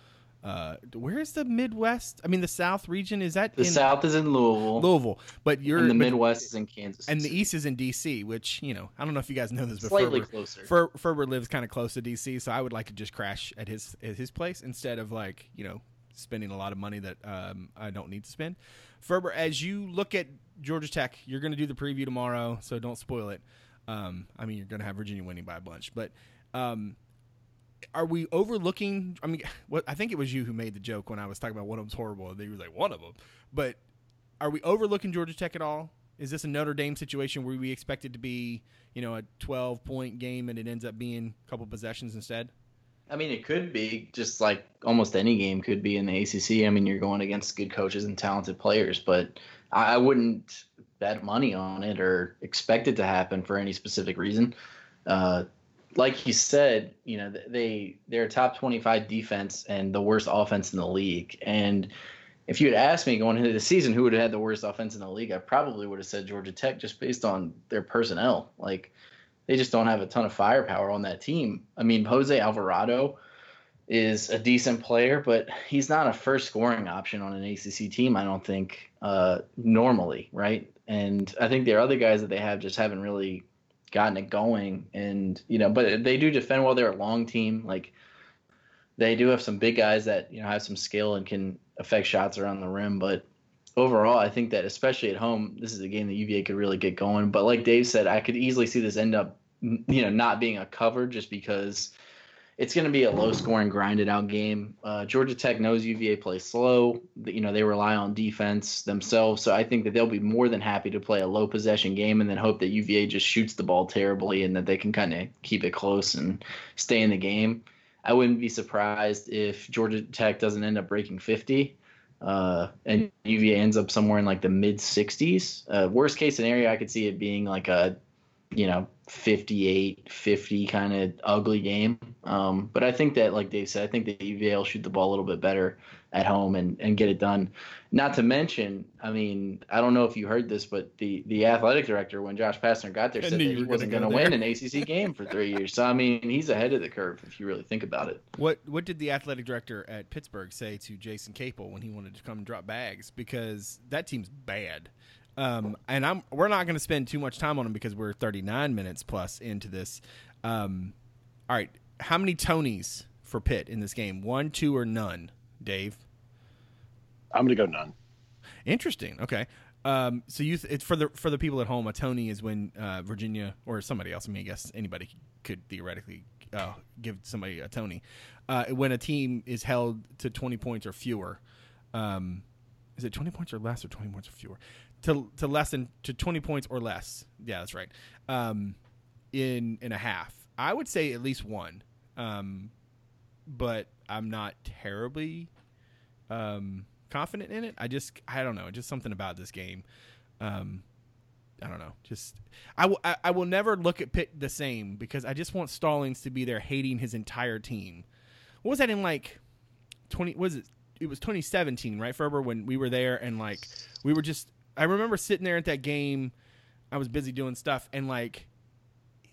uh, where is the Midwest? I mean, the South region is that the in, South is in Louisville. Louisville, but you're and the but, Midwest is in Kansas, and the East is in DC. Which you know, I don't know if you guys know this, but slightly Ferber, closer. Fer, Ferber lives kind of close to DC, so I would like to just crash at his at his place instead of like you know spending a lot of money that um, I don't need to spend. Ferber, as you look at Georgia Tech, you're going to do the preview tomorrow, so don't spoil it. Um, I mean, you're going to have Virginia winning by a bunch, but um, are we overlooking? I mean, [LAUGHS] what I think it was you who made the joke when I was talking about one of them's horrible. and They were like one of them, but are we overlooking Georgia Tech at all? Is this a Notre Dame situation where we expect it to be, you know, a 12 point game and it ends up being a couple possessions instead? I mean, it could be just like almost any game could be in the ACC. I mean, you're going against good coaches and talented players, but I wouldn't bet money on it or expect it to happen for any specific reason. Uh, like you said, you know, they they're a top 25 defense and the worst offense in the league. And if you had asked me going into the season who would have had the worst offense in the league, I probably would have said Georgia Tech just based on their personnel. Like they just don't have a ton of firepower on that team. I mean, Jose Alvarado is a decent player, but he's not a first scoring option on an ACC team. I don't think uh, normally, right? And I think there are other guys that they have just haven't really gotten it going. And you know, but they do defend well. They're a long team. Like they do have some big guys that you know have some skill and can affect shots around the rim. But overall, I think that especially at home, this is a game that UVA could really get going. But like Dave said, I could easily see this end up you know not being a cover just because it's going to be a low scoring, grinded out game. Uh, Georgia Tech knows UVA plays slow. You know, they rely on defense themselves. So I think that they'll be more than happy to play a low possession game and then hope that UVA just shoots the ball terribly and that they can kind of keep it close and stay in the game. I wouldn't be surprised if Georgia Tech doesn't end up breaking 50. Uh, and UVA ends up somewhere in like the mid 60s. Uh, worst case scenario, I could see it being like a you know 58 50 kind of ugly game. Um, but i think that like dave said i think that uva will shoot the ball a little bit better at home and, and get it done. Not to mention i mean i don't know if you heard this but the the athletic director when josh pastner got there said that he wasn't going to win an acc game for three years. So i mean he's ahead of the curve if you really think about it. What what did the athletic director at pittsburgh say to jason capel when he wanted to come drop bags? Because that team's bad um, and I'm we're not going to spend too much time on them because we're 39 minutes plus into this. Um, all right, how many Tonys for Pitt in this game? One, two, or none? Dave. I'm going to go none. Interesting. Okay. Um, so you th- it's for the for the people at home. A Tony is when uh, Virginia or somebody else. I mean, I guess anybody could theoretically uh, give somebody a Tony. Uh, when a team is held to 20 points or fewer. Um, is it 20 points or less or 20 points or fewer? To to less than to 20 points or less. Yeah, that's right. Um, in in a half, I would say at least one. Um, but I'm not terribly um, confident in it. I just I don't know, just something about this game. Um, I don't know. Just I will I, will never look at Pitt the same because I just want Stallings to be there hating his entire team. What was that in like twenty? Was it? It was 2017, right, Ferber? When we were there and like we were just. I remember sitting there at that game. I was busy doing stuff and like.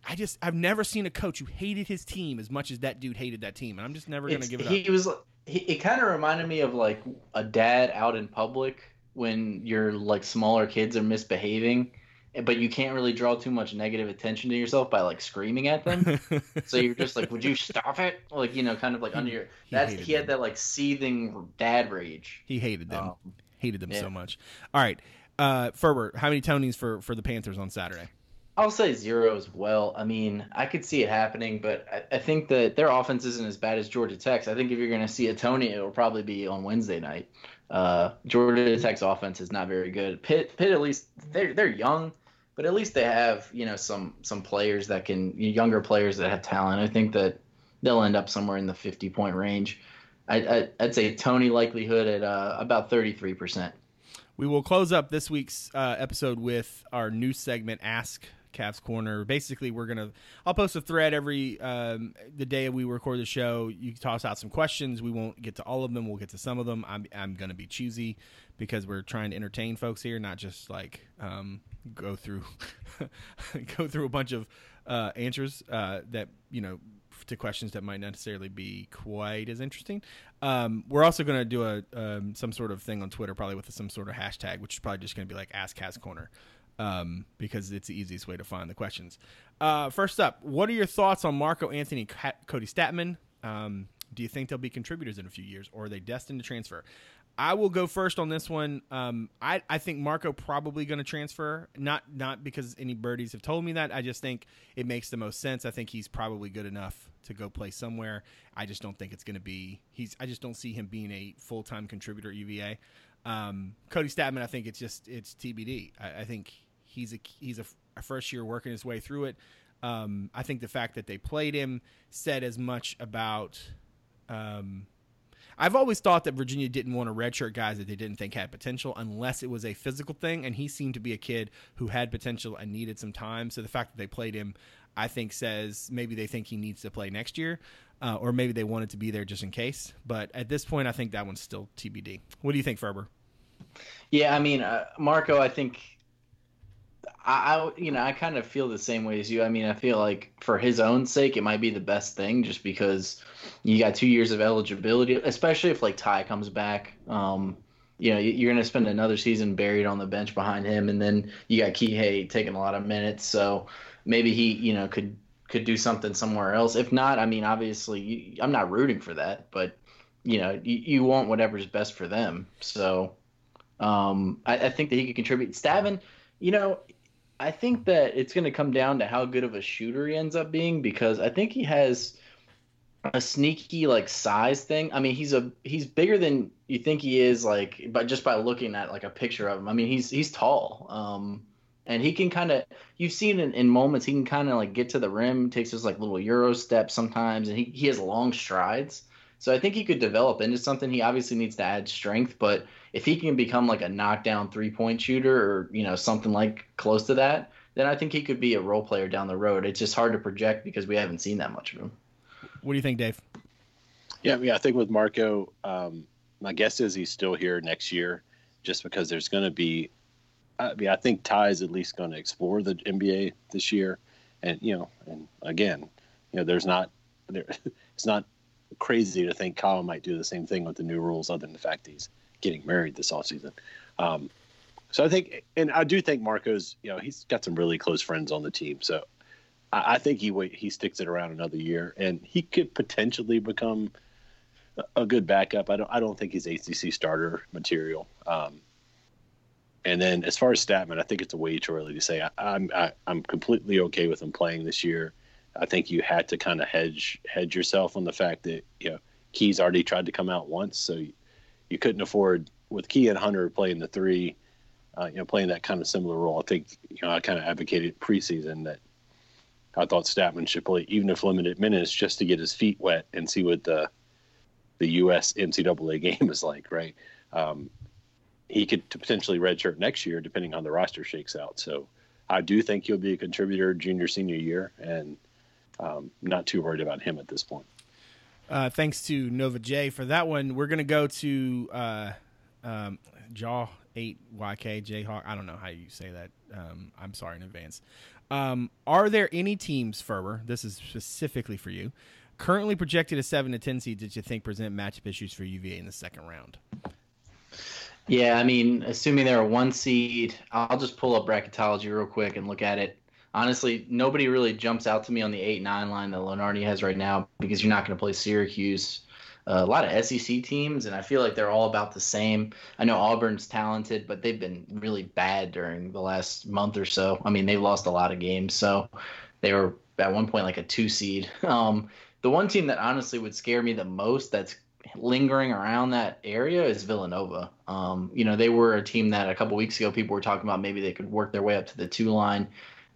I just I've never seen a coach who hated his team as much as that dude hated that team, and I'm just never gonna It's- give it he up. He was he, it kind of reminded me of like a dad out in public when your like smaller kids are misbehaving but you can't really draw too much negative attention to yourself by like screaming at them [LAUGHS] so you're just like would you stop it like you know kind of like under your he that's hated he had them. that like seething dad rage he hated them, Um, hated them yeah. so much. All right, uh, Ferber, how many Tonys for for the Panthers on Saturday? I'll say zero as well. I mean, I could see it happening, but I, I think that their offense isn't as bad as Georgia Tech's. I think if you're going to see a Tony, it will probably be on Wednesday night. Uh, Georgia Tech's offense is not very good. Pitt, Pitt at least they're they're young, but at least they have you know some some players that can younger players that have talent. I think that they'll end up somewhere in the 50 point range. I, I, I'd say Tony likelihood at uh, about 33 percent. We will close up this week's uh, episode with our new segment, Ask Cavs Corner. Basically, we're gonna I'll post a thread every um, the day we record the show. You toss out some questions. We won't get to all of them. We'll get to some of them. I'm I'm gonna be choosy because we're trying to entertain folks here, not just like um, go through [LAUGHS] go through a bunch of uh, answers uh, that you know to questions that might necessarily be quite as interesting. Um, we're also going to do a um, some sort of thing on Twitter, probably with some sort of hashtag, which is probably just going to be like Ask Cavs Corner, um, because it's the easiest way to find the questions. Uh, first up, what are your thoughts on Marco Anthony, Kody Stattmann? Um, do you think they'll be contributors in a few years, or are they destined to transfer? I will go first on this one. Um, I, I think Marco probably going to transfer, not not because any birdies have told me that. I just think it makes the most sense. I think he's probably good enough to go play somewhere. I just don't think it's going to be. He's. I just don't see him being a full time contributor at UVA. Um, Kody Stattmann, I think it's just it's TBD. I, I think he's a he's a, a first year working his way through it. Um, I think the fact that they played him said as much about. Um, I've always thought that Virginia didn't want to redshirt guys that they didn't think had potential unless it was a physical thing, and he seemed to be a kid who had potential and needed some time. So the fact that they played him, I think, says maybe they think he needs to play next year, uh, or maybe they wanted to be there just in case. But at this point, I think that one's still TBD. What do you think, Ferber? Yeah, I mean, uh, Marco, I think I, you know, I kind of feel the same way as you. I mean, I feel like for his own sake, it might be the best thing just because you got two years of eligibility, especially if like Ty comes back. Um, you know, you- you're going to spend another season buried on the bench behind him, and then you got Kihei taking a lot of minutes, so maybe he, you know, could could do something somewhere else. If not, I mean, obviously, you, I'm not rooting for that, but you know, you, you want whatever's best for them. So, um, I, I think that he could contribute. Stattmann, you know, I think that it's going to come down to how good of a shooter he ends up being because I think he has a sneaky like size thing. I mean, he's a he's bigger than you think he is, like, but just by looking at like a picture of him. I mean, he's he's tall, um, and he can kind of you've seen in, in moments he can kind of like get to the rim, takes his like little euro steps sometimes, and he he has long strides. So I think he could develop into something. He obviously needs to add strength, but if he can become like a knockdown three point shooter or you know something like close to that, then I think he could be a role player down the road. It's just hard to project because we haven't seen that much of him. What do you think, Dave? Yeah, yeah. I think with Marco, um, my guess is he's still here next year, just because there's going to be. I mean, I think Ty is at least going to explore the NBA this year, and you know, and again, you know, there's not there. [LAUGHS] It's not crazy to think Kyle might do the same thing with the new rules, other than the fact that he's getting married this offseason. Um, so I think, and I do think Marco's, you know, he's got some really close friends on the team. So I, I think he he sticks it around another year, and he could potentially become a- good backup. I don't I don't think he's ACC starter material. Um, and then as far as Stattmann, I think it's a way too early to say. I, I'm I, I'm completely okay with him playing this year. I think you had to kind of hedge hedge yourself on the fact that you know Key's already tried to come out once, so you couldn't afford with Key and Hunter playing the three, uh, you know, playing that kind of similar role. I think you know I kind of advocated preseason that I thought Stattmann should play even if limited minutes just to get his feet wet and see what the the U.S. NCAA game is like. Right. Um, he could potentially redshirt next year depending on the roster shakes out. So I do think he'll be a contributor junior senior year, and um, not too worried about him at this point. Uh, thanks to Nova J for that one. We're gonna go to uh, um, Jaw Eight YK Jayhawk. I don't know how you say that. Um, I'm sorry in advance. Um, are there any teams, Ferber? This is specifically for you. Currently projected a seven to ten seed. Did you think present matchup issues for UVA in the second round. Yeah, I mean, assuming they're a one seed, I'll just pull up bracketology real quick and look at it. Honestly, nobody really jumps out to me on the eight nine line that Lunardi has right now because you're not going to play Syracuse. Uh, a lot of SEC teams, and I feel like they're all about the same. I know Auburn's talented, but they've been really bad during the last month or so. I mean, they've lost a lot of games, so they were at one point like a two seed. [LAUGHS] Um, the one team that honestly would scare me the most that's lingering around that area is Villanova. Um, you know, they were a team that a couple weeks ago people were talking about maybe they could work their way up to the two line.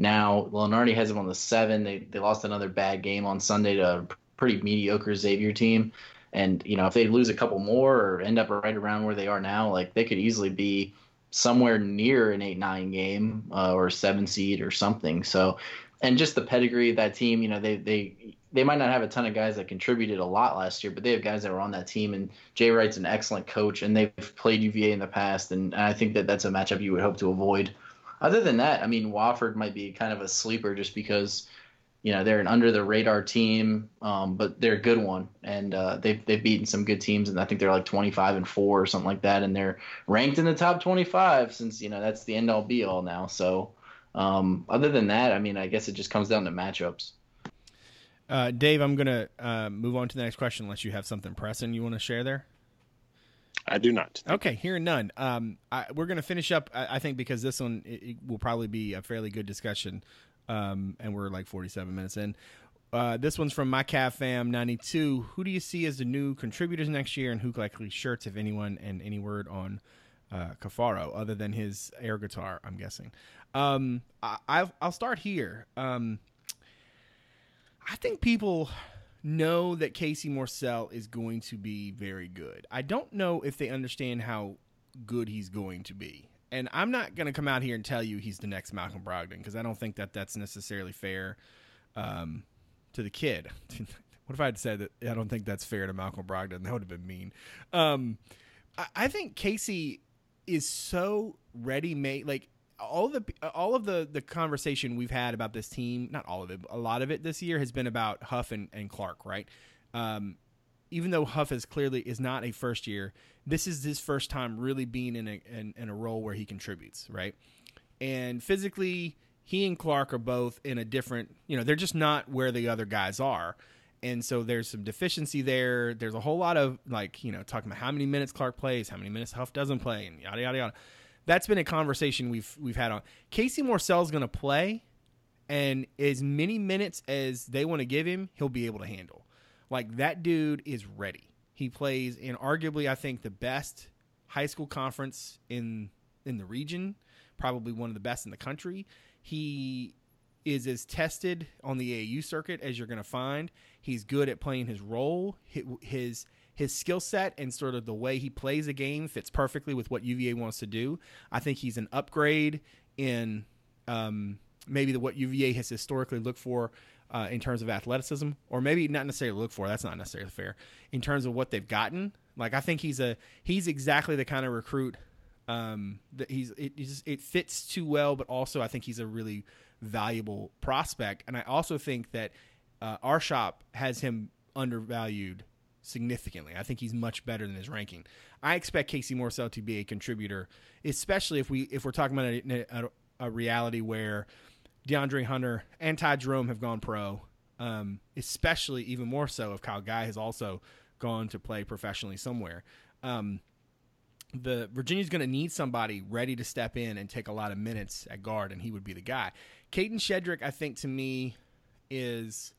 Now Lunardi has them on the seven. They they lost another bad game on Sunday to a pretty mediocre Xavier team. And you know, if they lose a couple more or end up right around where they are now, like they could easily be somewhere near an eight nine game uh, or seven seed or something. So, and just the pedigree of that team, you know, they they they might not have a ton of guys that contributed a lot last year, but they have guys that were on that team. And Jay Wright's an excellent coach, and they've played UVA in the past, and, I think that that's a matchup you would hope to avoid. Other than that, I mean, Wofford might be kind of a sleeper just because, you know, they're an under the radar team, um, but they're a good one, and uh, they've they've beaten some good teams, and I think they're like 25 and four or something like that, and they're ranked in the top 25 since you know that's the end all be all now. So, um, other than that, I mean, I guess it just comes down to matchups. Uh, Dave, I'm going to uh, move on to the next question unless you have something pressing you want to share there. I do not. Okay, hearing none. Um, I, we're going to finish up, I, I, think, because this one it, it will probably be a fairly good discussion, um, and we're like 47 minutes in. Uh, this one's from my Cav fam 92. Who do you see as the new contributors next year, and who likely shirts, if anyone, and any word on uh, Caffaro other than his air guitar? I'm guessing. Um, i will start here. Um, I think people know that Casey Morsell is going to be very good. I don't know if they understand how good he's going to be. And I'm not going to come out here and tell you he's the next Malcolm Brogdon because I don't think that that's necessarily fair um, to the kid. [LAUGHS] what if I had said that I don't think that's fair to Malcolm Brogdon? That would have been mean. Um, I, I think Casey is so ready made. Like all the all of the the conversation we've had about this team, not all of it, a lot of it this year has been about Huff and, and Clark, right? Um, even though Huff is clearly is not a first year, this is his first time really being in a in, in a role where he contributes, right? And physically, he and Clark are both in a different, you know, they're just not where the other guys are. And so there's some deficiency there. There's a whole lot of like, you know, talking about how many minutes Clark plays, how many minutes Huff doesn't play, and yada yada yada that's been a conversation we've we've had on. Casey Morsell's going to play, and as many minutes as they want to give him, he'll be able to handle. Like that dude is ready. He plays in arguably, I think, the best high school conference in in the region, probably one of the best in the country. He is as tested on the AAU circuit as you're going to find. He's good at playing his role. His his skill set and sort of the way he plays a game fits perfectly with what UVA wants to do. I think he's an upgrade in um, maybe the, what UVA has historically looked for uh, in terms of athleticism, or maybe not necessarily look for. That's not necessarily fair in terms of what they've gotten. Like I think he's a he's exactly the kind of recruit um, that he's it, just, it fits too well, but also I think he's a really valuable prospect, and I also think that uh, our shop has him undervalued significantly. I think he's much better than his ranking. I expect Casey Morsell to be a contributor, especially if we if we're talking about a, a, a reality where DeAndre Hunter and Ty Jerome have gone pro, um, especially even more so if Kyle Guy has also gone to play professionally somewhere. Um, the Virginia's going to need somebody ready to step in and take a lot of minutes at guard, and he would be the guy. Kadin Shedrick, I think, to me, is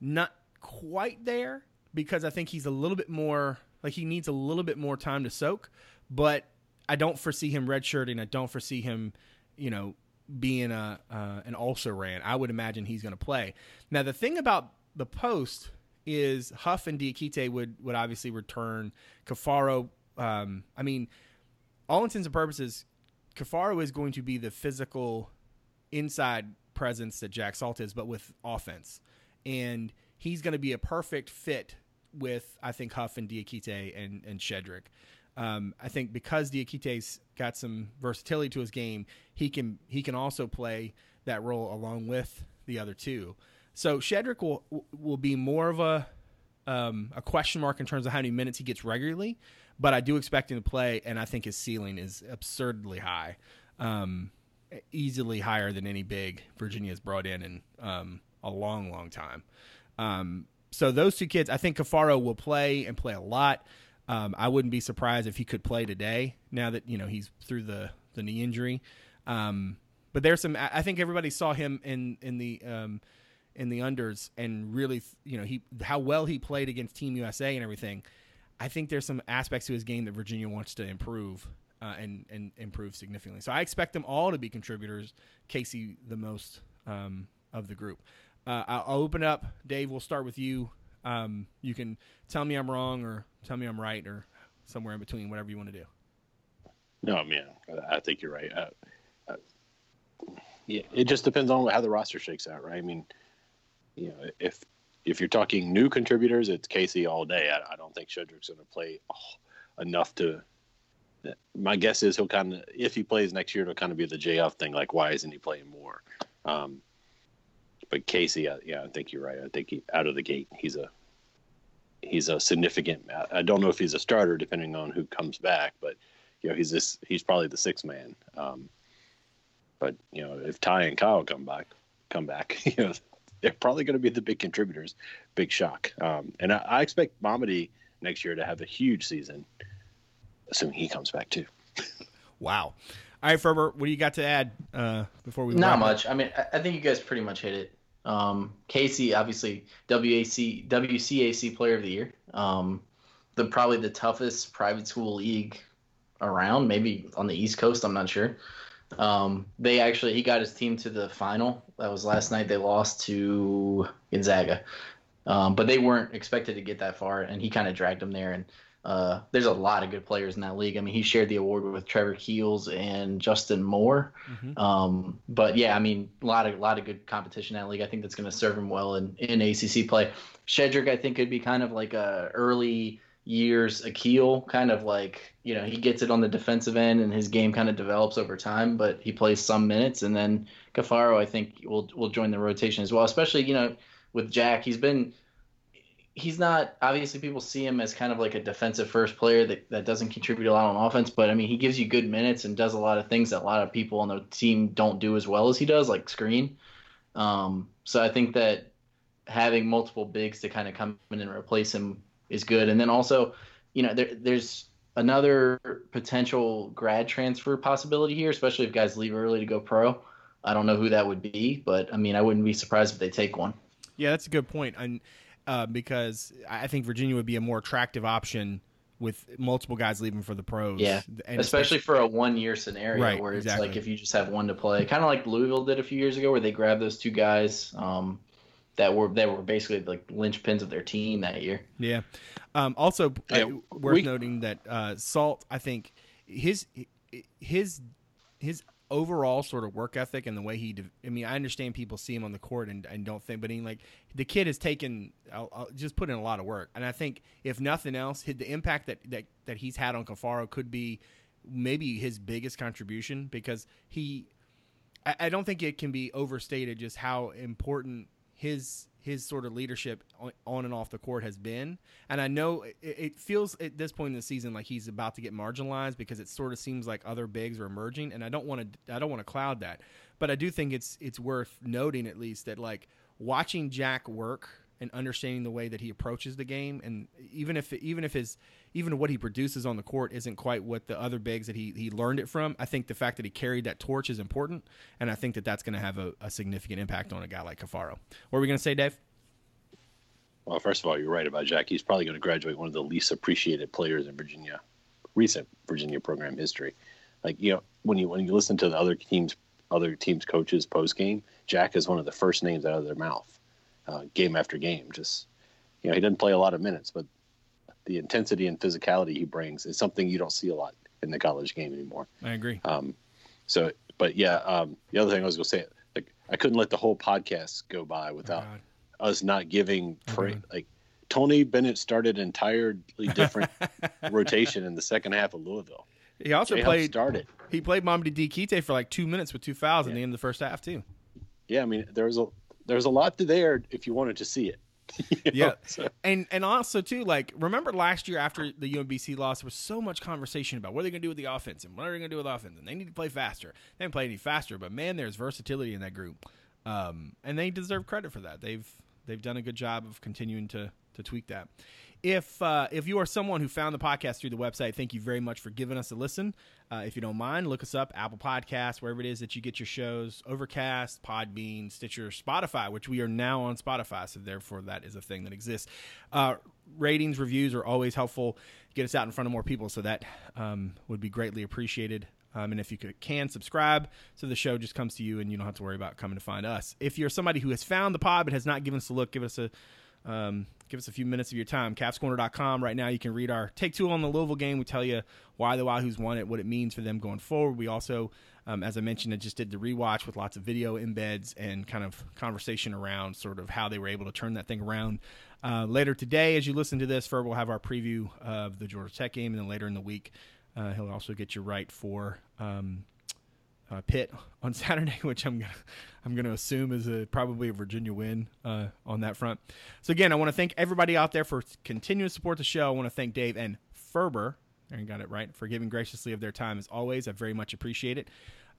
not quite there because I think he's a little bit more like he needs a little bit more time to soak. But I don't foresee him redshirting. I don't foresee him, you know, being a uh, an also ran. I would imagine he's going to play. Now the thing about the post is Huff and Diakite would would obviously return. Caffaro, um, I mean, all intents and purposes, Caffaro is going to be the physical inside presence that Jack Salt is, but with offense, and he's going to be a perfect fit with I think Huff and Diakite and and Shedrick. Um, I think because Diakite's got some versatility to his game, he can he can also play that role along with the other two. So Shedrick will will be more of a um, a question mark in terms of how many minutes he gets regularly, but I do expect him to play, and I think his ceiling is absurdly high, um, easily higher than any big Virginia has brought in in um, a long, long time. Um, so those two kids, I think Caffaro will play and play a lot. Um, I wouldn't be surprised if he could play today. Now that you know he's through the the knee injury, um, but there's some. I think everybody saw him in in the um, in the unders and really, you know, he how well he played against Team USA and everything. I think there's some aspects to his game that Virginia wants to improve uh, and and improve significantly. So I expect them all to be contributors. Casey the most um, of the group. Uh, I'll open up. Dave, we'll start with you. Um, you can tell me I'm wrong or tell me I'm right or somewhere in between, whatever you want to do. No, man, I think you're right. Uh, uh, yeah, it just depends on how the roster shakes out, right? I mean, you know, if if you're talking new contributors, it's Casey all day. I, I don't think Shedrick's going to play oh, enough to. My guess is he'll kind of, if he plays next year, it'll kind of be the J F thing. Like, why isn't he playing more? Um, but Casey, uh, yeah, I think you're right. I think he, out of the gate, he's a he's a significant. I don't know if he's a starter, depending on who comes back, but you know, he's this. He's probably the sixth man. Um, but you know, if Ty and Kyle come back, come back, [LAUGHS] you know, they're probably going to be the big contributors. Big shock. Um, and I, I expect Mamadi next year to have a huge season, assuming he comes back too. wow. All right, Ferber, what do you got to add uh, before we? Not much. Up? I mean, I think you guys pretty much hit it. Um, Casey, obviously, WAC WCAC Player of the Year. Um, the probably the toughest private school league around, maybe on the East Coast. I'm not sure. Um, they actually he got his team to the final. That was last night. They lost to Gonzaga, um, but they weren't expected to get that far, and he kind of dragged them there. And uh, there's a lot of good players in that league. I mean, he shared the award with Trevor Keels and Justin Moore. Mm-hmm. Um, but yeah, I mean, a lot of a lot of good competition in that league. I think that's going to serve him well in in ACC play. Shedrick, I think, could be kind of like a early years Akil, kind of like you know he gets it on the defensive end and his game kind of develops over time, but he plays some minutes, and then Caffaro I think will will join the rotation as well, especially you know with Jack he's been he's not obviously people see him as kind of like a defensive first player that, that doesn't contribute a lot on offense but i mean he gives you good minutes and does a lot of things that a lot of people on the team don't do as well as he does like screen um, so i think that having multiple bigs to kind of come in and replace him is good. And then also, you know, there, there's another potential grad transfer possibility here, especially if guys leave early to go pro. I don't know who that would be, but I mean, I wouldn't be surprised if they take one. Yeah, that's a good point. And uh, because I think Virginia would be a more attractive option with multiple guys leaving for the pros. Yeah, and especially, especially for a one-year scenario right, where it's exactly. like if you just have one to play, kind of like Louisville did a few years ago, where they grabbed those two guys. Um, that were that were basically like linchpins of their team that year. Yeah. Um, also, yeah, uh, worth we, noting that uh, Salt, I think his his his overall sort of work ethic and the way he. I mean, I understand people see him on the court and, and don't think, but he like the kid has taken I'll, I'll just put in a lot of work, and I think if nothing else, the impact that that that he's had on Caffaro could be maybe his biggest contribution because he. I, I don't think it can be overstated just how important his his sort of leadership on and off the court has been. And I know it, feels at this point in the season like he's about to get marginalized because it sort of seems like other bigs are emerging. And I don't want to I don't want to cloud that, but I do think it's it's worth noting at least that like watching Jack work and understanding the way that he approaches the game, and even if even if his even what he produces on the court isn't quite what the other bigs that he, he learned it from. I think the fact that he carried that torch is important, and I think that that's going to have a, a, significant impact on a guy like Caffaro. What are we going to say, Dave? Well, first of all, you're right about Jack. He's probably going to graduate one of the least appreciated players in Virginia, recent Virginia program history. Like you know, when you when you listen to the other teams other teams' coaches post game, Jack is one of the first names out of their mouth, uh, game after game. Just you know, he doesn't play a lot of minutes, but the intensity and physicality he brings is something you don't see a lot in the college game anymore. I agree. Um, so, but yeah, um, the other thing I was going to say, like, I couldn't let the whole podcast go by without Oh, us not giving Oh, pra- like Tony Bennett started an entirely different [LAUGHS] rotation in the second half of Louisville. he also played. started. He played Mamadi Diakite for like two minutes with two fouls in Yeah. the end of the first half too. Yeah, I mean, there was a there's a lot to there if you wanted to see it. [LAUGHS] You know? Yeah. So, And and also too, like remember last year after the UMBC loss, there was so much conversation about what are they going to do with the offense and what are they going to do with offense, and they need to play faster. They didn't play any faster, but man, there's versatility in that group, um, and they deserve credit for that. They've they've done a good job of continuing to to tweak that. If uh, if you are someone who found the podcast through the website, thank you very much for giving us a listen. Uh, if you don't mind, look us up Apple Podcasts, wherever it is that you get your shows, Overcast, Podbean, Stitcher, Spotify, which we are now on Spotify, so therefore that is a thing that exists. Uh, ratings, reviews are always helpful. Get us out in front of more people, so that um, would be greatly appreciated. Um, and if you could, can subscribe, so the show just comes to you, and you don't have to worry about coming to find us. If you're somebody who has found the pod but has not given us a look, give us a um, give us a few minutes of your time. CavsCorner.com. Right now, you can read our take two on the Louisville game. We tell you why the Wahoos won it, what it means for them going forward. We also, um, as I mentioned, I just did the rewatch with lots of video embeds and kind of conversation around sort of how they were able to turn that thing around. Uh, later today, as you listen to this, Ferb will have our preview of the Georgia Tech game, and then later in the week, uh, he'll also get you right for. Um, uh, Pitt [LAUGHS] on Saturday, [LAUGHS] which I'm gonna I'm gonna assume is a probably a Virginia win uh, on that front. So again, I want to thank everybody out there for continuing to support the show. I want to thank Dave and Ferber. I got it right for giving graciously of their time as always. I very much appreciate it.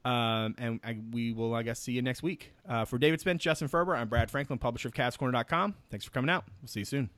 Um, and I, we will, I guess, see you next week. Uh, for David Spence, Justin Ferber, I'm Brad Franklin, publisher of CavsCorner.com. Thanks for coming out. We'll see you soon.